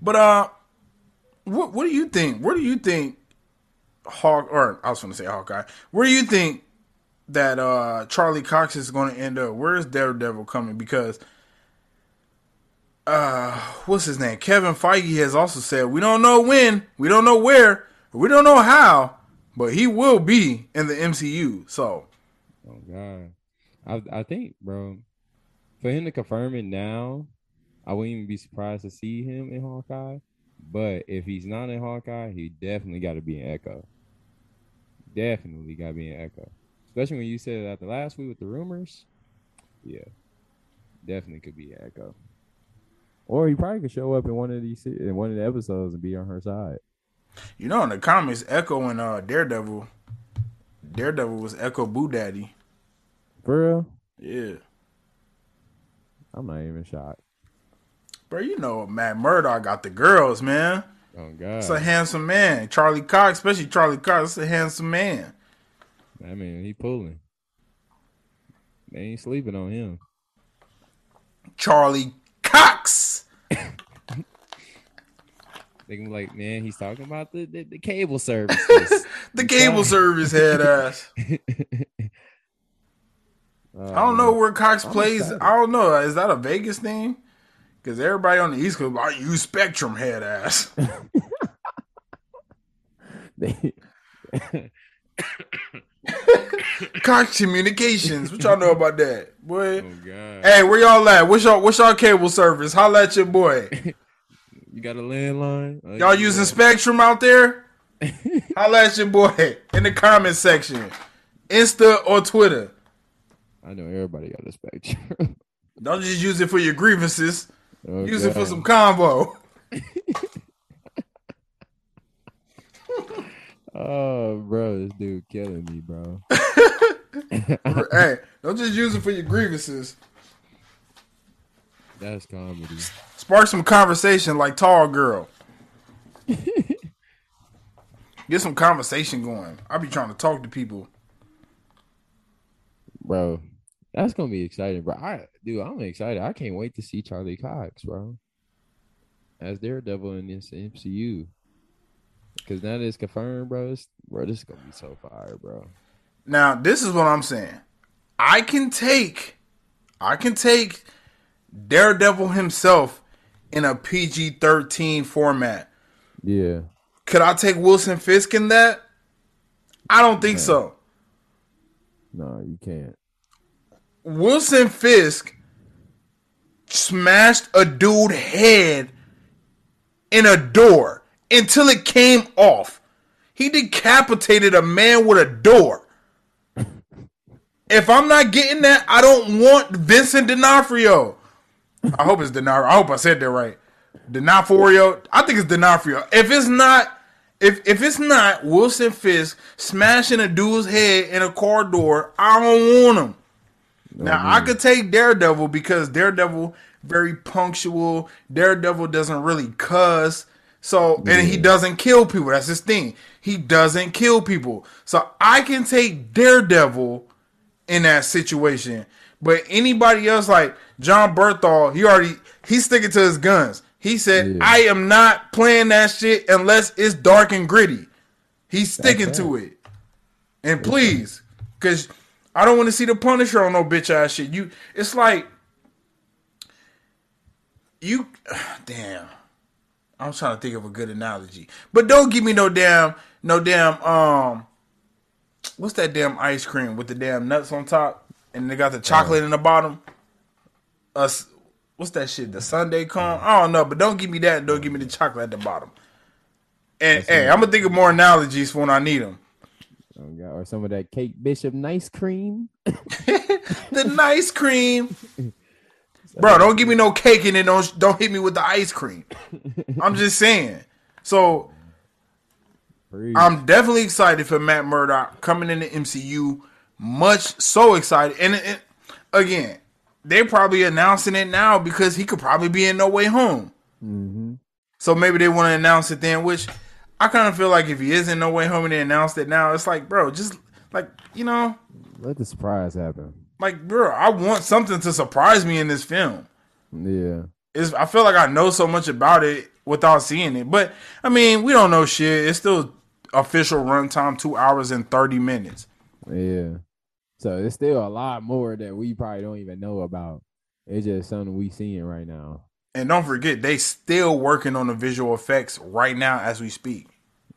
[SPEAKER 1] But uh, what what do you think? Where do you think Hawk or I was going to say Hawkeye? Where do you think that uh Charlie Cox is going to end up? Where is Daredevil coming? Because uh, what's his name? Kevin Feige has also said we don't know when, we don't know where, we don't know how, but he will be in the MCU. So
[SPEAKER 2] Oh God, I I think, bro, for him to confirm it now, I wouldn't even be surprised to see him in Hawkeye. But if he's not in Hawkeye, he definitely got to be in Echo. Definitely got to be in Echo, especially when you said that the last week with the rumors. Yeah, definitely could be Echo. Or he probably could show up in one of these in one of the episodes and be on her side.
[SPEAKER 1] You know in the comics, Echo and uh Daredevil, Daredevil was Echo Boo Daddy.
[SPEAKER 2] For real,
[SPEAKER 1] Yeah.
[SPEAKER 2] I'm not even shocked.
[SPEAKER 1] Bro, you know Matt Murdock got the girls, man.
[SPEAKER 2] Oh God,
[SPEAKER 1] It's a handsome man. Charlie Cox, especially Charlie Cox, it's a handsome man.
[SPEAKER 2] I mean, he pulling. They ain't sleeping on him.
[SPEAKER 1] Charlie Cox.
[SPEAKER 2] They can be like, man, he's talking about the the, the cable service.
[SPEAKER 1] The cable service head ass.
[SPEAKER 2] Uh,
[SPEAKER 1] I don't know where Cox
[SPEAKER 2] I'm
[SPEAKER 1] plays.
[SPEAKER 2] excited.
[SPEAKER 1] I don't know. Is that a Vegas thing? Because everybody on the East Coast, I use Spectrum head ass. Cox Communications. What y'all know about that? Boy.
[SPEAKER 2] oh god,
[SPEAKER 1] Hey, where y'all at? What's y'all what's y'all cable service? Holla at your boy.
[SPEAKER 2] You got a landline? Uh,
[SPEAKER 1] Y'all using Spectrum out there? Holla at your boy in the comment section, Insta or Twitter.
[SPEAKER 2] I know everybody got a spectrum.
[SPEAKER 1] Don't just use it for your grievances.
[SPEAKER 2] Oh,
[SPEAKER 1] Use it for some combo.
[SPEAKER 2] Oh, bro, this dude killing me, bro.
[SPEAKER 1] hey, don't just use it for your grievances.
[SPEAKER 2] That's comedy.
[SPEAKER 1] Spark some conversation like Tall Girl. Get some conversation going. I'll be trying to talk to people.
[SPEAKER 2] bro. That's gonna be exciting, bro. I dude, I'm excited. I can't wait to see Charlie Cox, bro, as Daredevil in this MCU. Because now that it's confirmed, bro. It's, bro, this is gonna be so fire, bro.
[SPEAKER 1] Now, this is what I'm saying. I can take, I can take Daredevil himself in a PG-13 format.
[SPEAKER 2] Yeah,
[SPEAKER 1] Could I take Wilson Fisk in that? I don't think so.
[SPEAKER 2] no, you can't.
[SPEAKER 1] Wilson Fisk smashed a dude head in a door until it came off. He decapitated a man with a door. If I'm not getting that, I don't want Vincent D'Onofrio. I hope it's D'Onofrio. I hope I said that right. D'Onofrio. I think it's D'Onofrio. If it's not, if if it's not Wilson Fisk smashing a dude's head in a car door, I don't want him. Now I could take Daredevil because Daredevil very punctual. Daredevil doesn't really cuss. So and he doesn't kill people. That's his thing. He doesn't kill people. So I can take Daredevil in that situation. But anybody else like Jon Bernthal, he already he's sticking to his guns. He said,
[SPEAKER 2] Yeah.
[SPEAKER 1] I am not playing that shit unless it's dark and gritty. He's sticking
[SPEAKER 2] That's
[SPEAKER 1] to it. And please, because I don't want to see the Punisher on no bitch ass shit. You, it's like you. Damn, I'm trying to think of a good analogy, but don't give me no damn, no damn. Um, what's that damn ice cream with the damn nuts on top, and they got the chocolate in the bottom. Us, what's that shit? The sundae cone? I don't know, but don't give me that. and Don't give me the chocolate at the bottom. And hey, I'm gonna think of more analogies for when I need them.
[SPEAKER 2] Oh, Or some of that cake Bishop nice cream.
[SPEAKER 1] the nice cream. Bro, don't give me no cake and then don't don't hit me with the ice cream. I'm just saying. So. I'm definitely excited for Matt Murdock coming in the MCU. Much so excited. And it, again, they're probably announcing it now because he could probably be in No Way Home. Mm-hmm. So maybe they want to announce it then, which I kind of feel like if he is in No Way Home and they announced it now, it's like, bro, just like, you know,
[SPEAKER 2] Let the surprise happen.
[SPEAKER 1] like, bro, I want something to surprise me in this film.
[SPEAKER 2] Yeah.
[SPEAKER 1] It's, I feel like I know so much about it without seeing it. But I mean, we don't know shit. It's still official runtime, two hours and thirty minutes.
[SPEAKER 2] Yeah. So it's still a lot more that we probably don't even know about. It's just something we seeing right now.
[SPEAKER 1] And don't forget, they still working on the visual effects right now as we speak.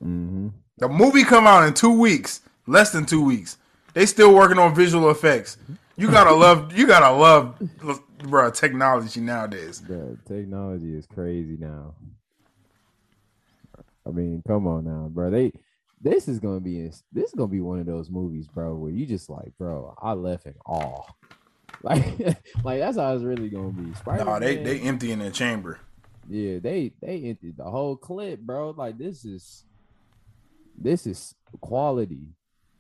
[SPEAKER 2] Mm-hmm.
[SPEAKER 1] The movie come out in two weeks, less than two weeks. They still working on visual effects. You gotta love, you gotta love, bro, technology nowadays.
[SPEAKER 2] Bro, technology is crazy now. I mean, come on now, bro. They this is gonna be this is gonna be one of those movies, bro, where you just like, bro, I left in awe. Like, like that's how it's really gonna be.
[SPEAKER 1] Nah, they
[SPEAKER 2] Spider-Man-
[SPEAKER 1] they empty in the chamber.
[SPEAKER 2] Yeah, they they emptied the whole clip, bro. Like this is this is quality.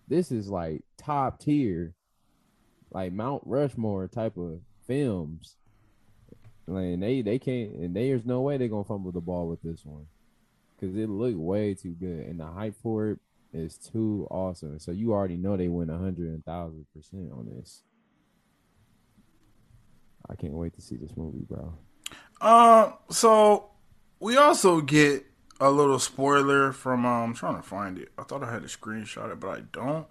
[SPEAKER 2] This is like top tier, like Mount Rushmore type of films. Like they they can't and there's no way they're gonna fumble the ball with this one. Cause it looked way too good. And the hype for it is too awesome. So you already know they went a hundred and thousand percent on this. I can't wait to see this movie, bro.
[SPEAKER 1] Uh, so we also get a little spoiler from. Um, I'm trying to find it. I thought I had a screenshot it, but I don't.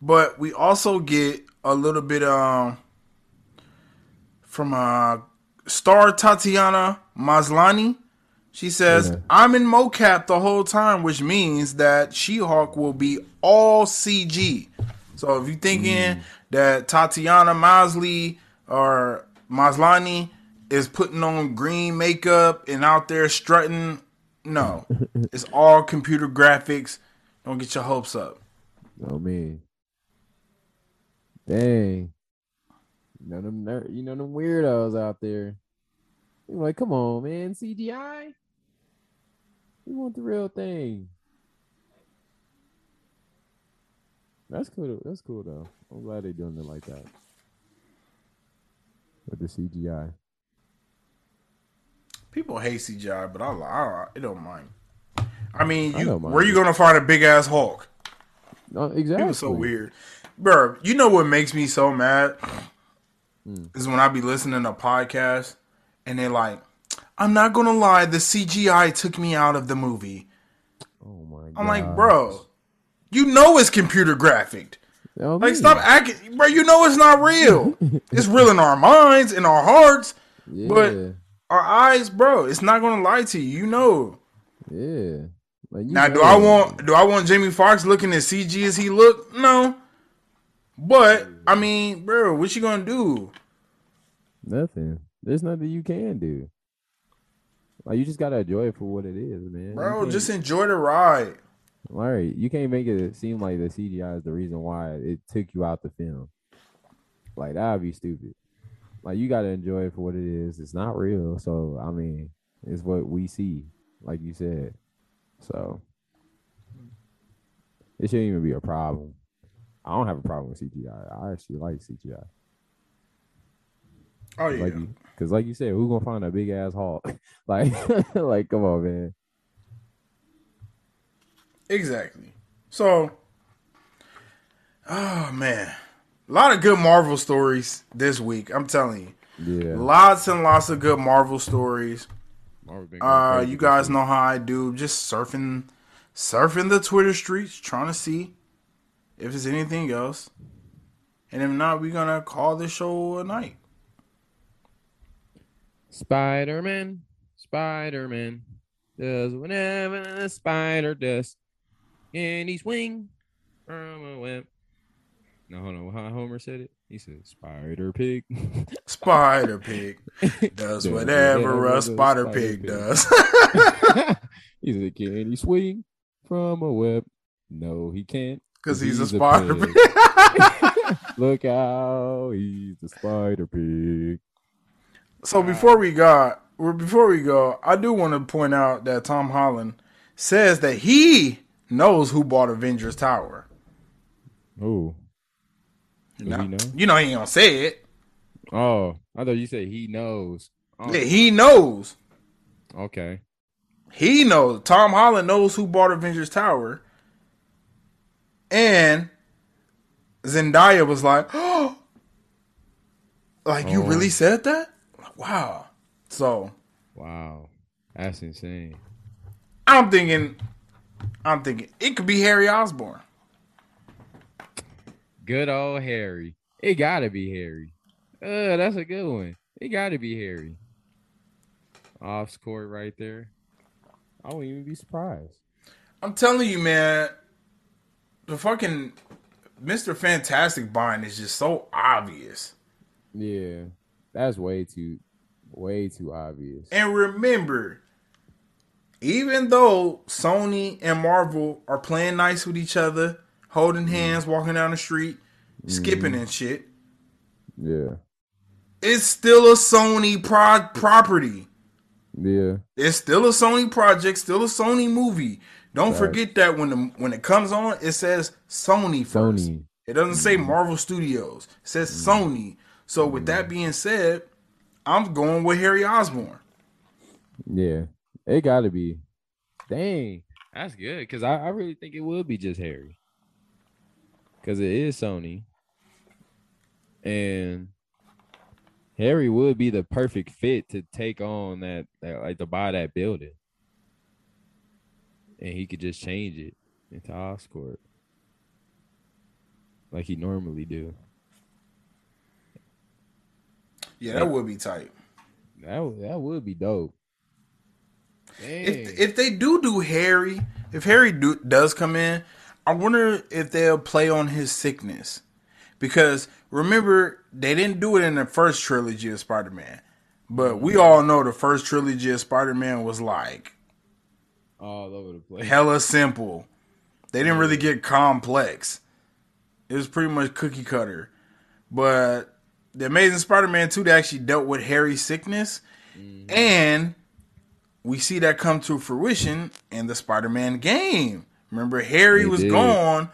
[SPEAKER 1] But we also get a little bit um from uh star Tatiana Maslany. She says,
[SPEAKER 2] Yeah.
[SPEAKER 1] "I'm in mocap the whole time, which means that She-Hulk will be all CG." So if you're thinking mm. that Tatiana Masley or Maslany is putting on green makeup and out there strutting, no, it's all computer graphics. Don't get your hopes up.
[SPEAKER 2] No man. Dang. You know them ner- you know them weirdos out there. You're like, come on, man, CGI. We want the real thing. That's cool. That's cool though. I'm glad they're doing it like that. With the CGI.
[SPEAKER 1] People hate CGI, but I, I, I don't mind. I mean,
[SPEAKER 2] I
[SPEAKER 1] you,
[SPEAKER 2] don't mind
[SPEAKER 1] where you gonna find a big ass Hulk?
[SPEAKER 2] No, exactly.
[SPEAKER 1] People so weird, bro. You know what makes me so mad
[SPEAKER 2] Hmm.
[SPEAKER 1] is when I be listening to podcasts and they're like, "I'm not gonna lie, the CGI took me out of the movie."
[SPEAKER 2] Oh my god.
[SPEAKER 1] I'm like, bro, you know it's computer graphic.
[SPEAKER 2] Oh,
[SPEAKER 1] Like, stop acting, bro. You know it's not real. it's real in our minds, in our hearts,
[SPEAKER 2] Yeah,
[SPEAKER 1] but our eyes, bro. It's not gonna lie to you. You know.
[SPEAKER 2] yeah. Like, you
[SPEAKER 1] Now, do I want do I want Jamie Foxx looking as CG as he look? No. But I mean, bro, what you gonna do?
[SPEAKER 2] nothing? There's nothing you can do. Like you just gotta enjoy it for what it is, man.
[SPEAKER 1] Bro, just enjoy the ride.
[SPEAKER 2] Larry, you can't make it seem like the CGI is the reason why it took you out the film. Like that'd be stupid. Like you gotta enjoy it for what it is. It's not real, so I mean, it's what we see, like you said. So it shouldn't even be a problem. I don't have a problem with CGI. I actually like CGI.
[SPEAKER 1] Oh yeah.
[SPEAKER 2] Like, because like you said, who gonna find a big ass Hulk? like, like, come on, man.
[SPEAKER 1] Exactly. So Oh man. A lot of good Marvel stories this week. I'm telling you.
[SPEAKER 2] Yeah.
[SPEAKER 1] Lots and lots of good Marvel stories.
[SPEAKER 2] Marvel
[SPEAKER 1] Uh, you guys know how I do. Just surfing, surfing the Twitter streets, trying to see if there's anything else. And if not, we're gonna call this show a night.
[SPEAKER 2] Spider Man, Spider Man does whatever a spider does, and he swing from a web. No, hold on. How Homer said it? He said, "Spider Pig."
[SPEAKER 1] Spider Pig does whatever a Spider Pig does.
[SPEAKER 2] he said, "Can he swing from a web?" No, he can't.
[SPEAKER 1] Because he's, a
[SPEAKER 2] He's a
[SPEAKER 1] Spider
[SPEAKER 2] pig.
[SPEAKER 1] Pig.
[SPEAKER 2] Look out, he's the Spider Pig.
[SPEAKER 1] So before we got, before we go, I do want to point out that Tom Holland says that he knows who bought Avengers Tower.
[SPEAKER 2] Oh,
[SPEAKER 1] You know,
[SPEAKER 2] he know?
[SPEAKER 1] you know he ain't gonna say it.
[SPEAKER 2] oh, I thought you said he knows. Oh,
[SPEAKER 1] Yeah, he knows.
[SPEAKER 2] okay.
[SPEAKER 1] He knows. Tom Holland knows who bought Avengers Tower. And Zendaya was like, oh, like you
[SPEAKER 2] Oh.
[SPEAKER 1] really said that? Wow. So
[SPEAKER 2] Wow, that's insane.
[SPEAKER 1] I'm thinking, I'm thinking it could be Harry Osborn.
[SPEAKER 2] Good old Harry. It gotta be Harry. Uh, that's a good one. It gotta be Harry. Off court right there. I wouldn't even be surprised.
[SPEAKER 1] I'm telling you, man, the fucking Mr. Fantastic buying is just so obvious.
[SPEAKER 2] Yeah, that's way too, way too obvious.
[SPEAKER 1] And remember, even though Sony and Marvel are playing nice with each other, holding mm. hands, walking down the street, skipping mm-hmm. and shit,
[SPEAKER 2] Yeah,
[SPEAKER 1] it's still a Sony pro- property.
[SPEAKER 2] yeah,
[SPEAKER 1] It's still a Sony project, still a Sony movie. Don't
[SPEAKER 2] Right.
[SPEAKER 1] forget that when the when it comes on, it says Sony first.
[SPEAKER 2] Sony.
[SPEAKER 1] It doesn't say mm-hmm. Marvel Studios. It says mm-hmm. Sony. So with that being said, I'm going with Harry Osborn.
[SPEAKER 2] Yeah, it gotta be. Dang, that's good because I, I really think it would be just Harry. Because it is Sony, and Harry would be the perfect fit to take on that, that like to buy that building, and he could just change it into Oscorp, like he normally do.
[SPEAKER 1] Yeah, that would be tight.
[SPEAKER 2] That would- that would be dope. Dang.
[SPEAKER 1] If if they do do Harry, if Harry do, does come in, I wonder if they'll play on his sickness. Because remember, they didn't do it in the first trilogy of Spider Man. But we mm-hmm. all know the first trilogy of Spider Man was like
[SPEAKER 2] all over the place.
[SPEAKER 1] hella simple. They didn't really get complex. It was pretty much cookie cutter. But the Amazing Spider-Man 2 they actually dealt with Harry's sickness and we see that come to fruition in the Spider-Man game. Remember Harry
[SPEAKER 2] They
[SPEAKER 1] was
[SPEAKER 2] did.
[SPEAKER 1] gone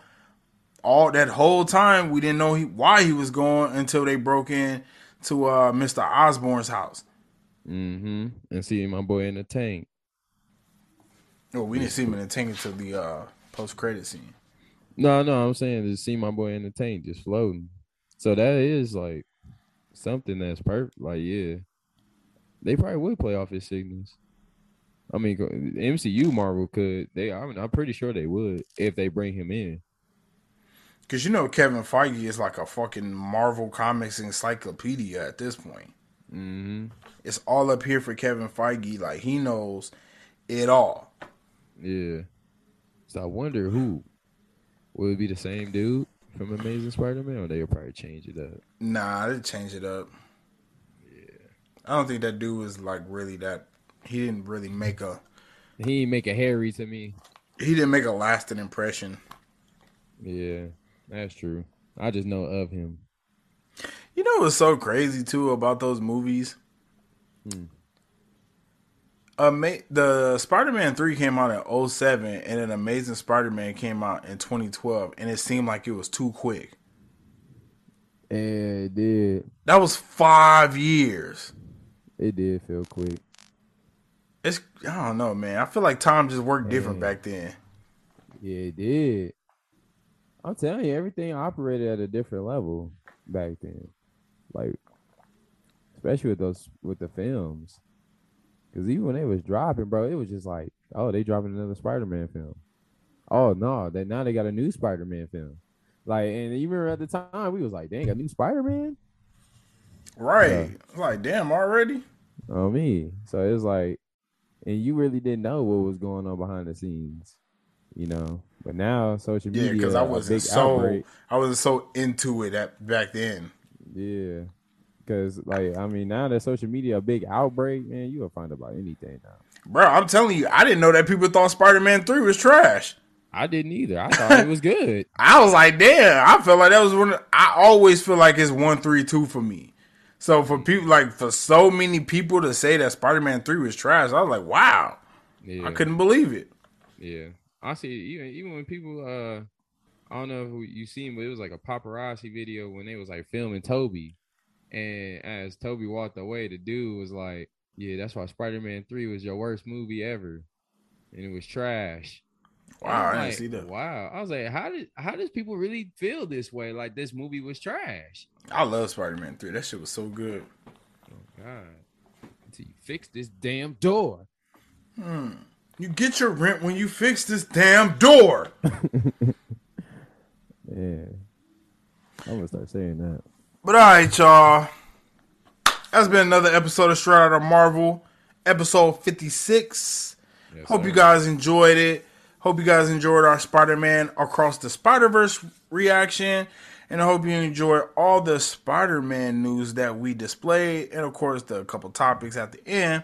[SPEAKER 1] all that whole time. We didn't know he, why he was gone until they broke in to uh, Mr. Osborn's house.
[SPEAKER 2] Mm-hmm. And see my boy in the tank.
[SPEAKER 1] Oh, we didn't see him in the tank until the uh, post-credit scene.
[SPEAKER 2] No, no, I'm saying to see my boy in the tank just floating. So that is like something that's perfect. Like, yeah, they probably would play off his sickness. I mean, MCU Marvel could. They, I mean, I'm pretty sure they would if they bring him in.
[SPEAKER 1] Because you know Kevin Feige is like a fucking Marvel Comics encyclopedia at this point.
[SPEAKER 2] Mm-hmm.
[SPEAKER 1] It's all up here for Kevin Feige. Like he knows it all.
[SPEAKER 2] Yeah. So I wonder who would it be the same dude from Amazing Spider-Man, or they'll probably change it up.
[SPEAKER 1] Nah, they change it up. Yeah, I don't think that dude was like really that. He didn't really make a.
[SPEAKER 2] He ain't make a Harry to me.
[SPEAKER 1] He didn't make a lasting impression.
[SPEAKER 2] Yeah, that's true. I just know of him.
[SPEAKER 1] You know what's so crazy too about those movies?
[SPEAKER 2] Hmm.
[SPEAKER 1] Ama- the Spider-Man 3 came out in 07 and an Amazing Spider-Man came out in 2012 and it seemed like it was too quick.
[SPEAKER 2] And it did.
[SPEAKER 1] That was 5 years.
[SPEAKER 2] It did feel quick.
[SPEAKER 1] It's I don't know, man. I feel like time just worked different
[SPEAKER 2] Man.
[SPEAKER 1] back then.
[SPEAKER 2] Yeah, it did. I'm telling you, everything operated at a different level back then. Like, especially with those with the films, because even when they was dropping, bro, it was just like, oh, they dropping another Spider-Man film. Oh no, they now they got a new Spider-Man film. Like, and you remember at the time we was like, dang, a new Spider-Man.
[SPEAKER 1] Right. Like damn already?
[SPEAKER 2] Oh me. So it's like, and you really didn't know what was going on behind the scenes, you know. But now social media, Yeah,
[SPEAKER 1] cuz I wasn't so
[SPEAKER 2] outbreak.
[SPEAKER 1] I wasn't so into it at back then.
[SPEAKER 2] Yeah. Cause like I mean now that social media a big outbreak, man, you will find about anything now.
[SPEAKER 1] Bro, I'm telling you, I didn't know that people thought Spider-Man 3 was trash.
[SPEAKER 2] I didn't either. I thought it was good.
[SPEAKER 1] I was like, damn, I felt like that was one. Of, I always feel like it's one, three, two for me. So for people like for so many people to say that Spider Man three was trash, I was like, wow,
[SPEAKER 2] Yeah.
[SPEAKER 1] I couldn't believe it.
[SPEAKER 2] Yeah. I see even even when people uh I don't know if you seen but it was like a paparazzi video when they was like filming Tobey. And as Tobey walked away, the dude was like, Yeah, that's why Spider Man three was your worst movie ever. And it was trash.
[SPEAKER 1] Wow,
[SPEAKER 2] I'm
[SPEAKER 1] I didn't
[SPEAKER 2] like,
[SPEAKER 1] see that.
[SPEAKER 2] Wow. I was like, how did how does people really feel this way? Like this movie was trash.
[SPEAKER 1] I love Spider Man three. That shit was so good.
[SPEAKER 2] Oh, God. Until you fix this damn door. Hmm.
[SPEAKER 1] You get your rent when you fix this damn door.
[SPEAKER 2] Yeah. I'm gonna start saying that.
[SPEAKER 1] But all right, y'all. That's been another episode of Straight Outta Marvel, episode fifty six.
[SPEAKER 2] Yes,
[SPEAKER 1] Hope
[SPEAKER 2] sir.
[SPEAKER 1] you guys enjoyed it. Hope you guys enjoyed our Spider Man Across the Spider Verse reaction. And I hope you enjoyed all the Spider Man news that we displayed. And of course, the couple topics at the end.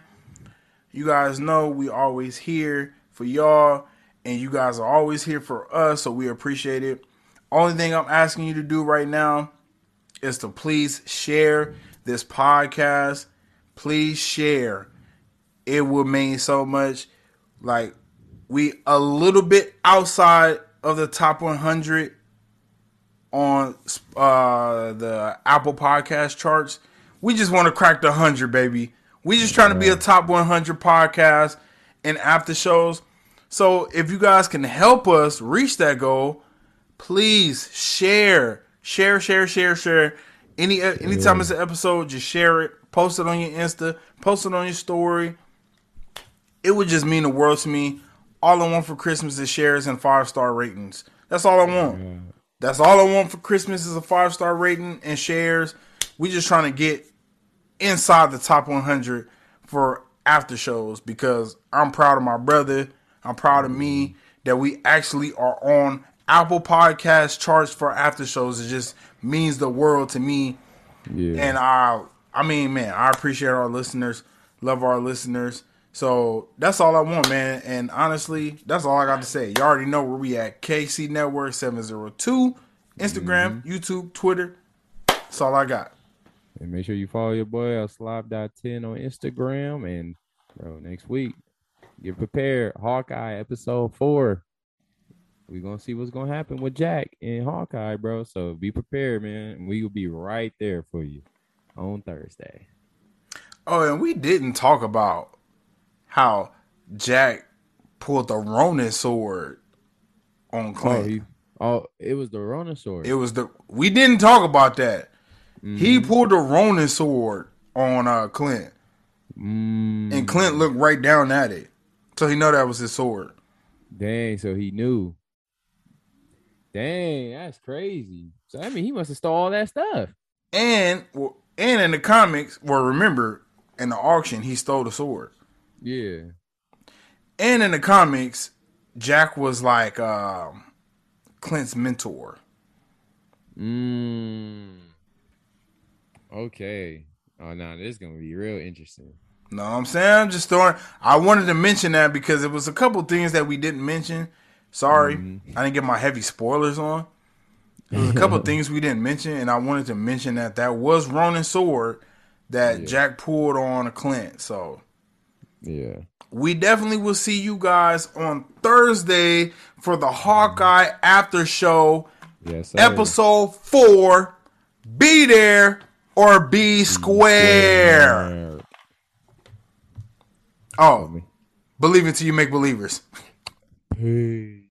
[SPEAKER 1] You guys know we always here for y'all. And you guys are always here for us. So we appreciate it. Only thing I'm asking you to do right now is to please share this podcast. Please share. It will mean so much. Like we a little bit outside of the top 100 on uh the Apple Podcast charts. We just want to crack the 100, baby. We just trying to be a top 100 podcast and after shows. So if you guys can help us reach that goal, please share, share, share, share, share. Any uh, anytime it's an episode, just share it. Post it on your Insta. Post it on your story. It would just mean the world to me. All I want for Christmas is shares and five star ratings. That's all I want. That's all I want for Christmas is a five star rating and shares. We just trying to get inside the top 100 for after shows because I'm proud of my brother. I'm proud of me mm-hmm. that we actually are on Apple Podcast charts for after shows. It just means the world to me.
[SPEAKER 2] Yeah.
[SPEAKER 1] And I, I mean, man, I appreciate our listeners. Love our listeners. So that's all I want, man. And honestly, that's all I got to say. You already know where we at. KC Network 702, Instagram, mm-hmm. YouTube, Twitter. That's all I got.
[SPEAKER 2] And make sure you follow your boy uh, at Slob.10 on Instagram. And bro, next week, get prepared. Hawkeye episode four. We're gonna see what's gonna happen with Jack and Hawkeye, bro. So be prepared, man. We will be right there for you on Thursday.
[SPEAKER 1] Oh, and we didn't talk about how Jack pulled the Ronin sword on
[SPEAKER 2] Oh,
[SPEAKER 1] Clint.
[SPEAKER 2] he, oh, it was the Ronin sword.
[SPEAKER 1] it was the we didn't talk about that. He
[SPEAKER 2] Mm-hmm.
[SPEAKER 1] pulled the Ronin sword on uh Clint,
[SPEAKER 2] Mm,
[SPEAKER 1] and Clint looked right down at it, so he know that was his sword.
[SPEAKER 2] dang, so he knew. Dang, that's crazy. So I mean, he must have stole all that stuff.
[SPEAKER 1] And well, and in the comics, well, remember in the auction he stole the sword.
[SPEAKER 2] Yeah.
[SPEAKER 1] And in the comics, Jack was like um, Clint's mentor.
[SPEAKER 2] Mm. Okay. Oh no, this is gonna be real interesting.
[SPEAKER 1] No, I'm saying? I'm just throwing. I wanted to mention that because it was a couple things that we didn't mention. Sorry, mm-hmm. I didn't get my heavy spoilers on. There was a couple things we didn't mention, and I wanted to mention that that was Ronin sword that
[SPEAKER 2] Yeah.
[SPEAKER 1] Jack pulled on a Clint. So
[SPEAKER 2] Yeah.
[SPEAKER 1] we definitely will see you guys on Thursday for the Hawkeye after show
[SPEAKER 2] Yes. sir.
[SPEAKER 1] episode four. Be there or be square. Oh, believe it till you make believers.
[SPEAKER 2] Peace.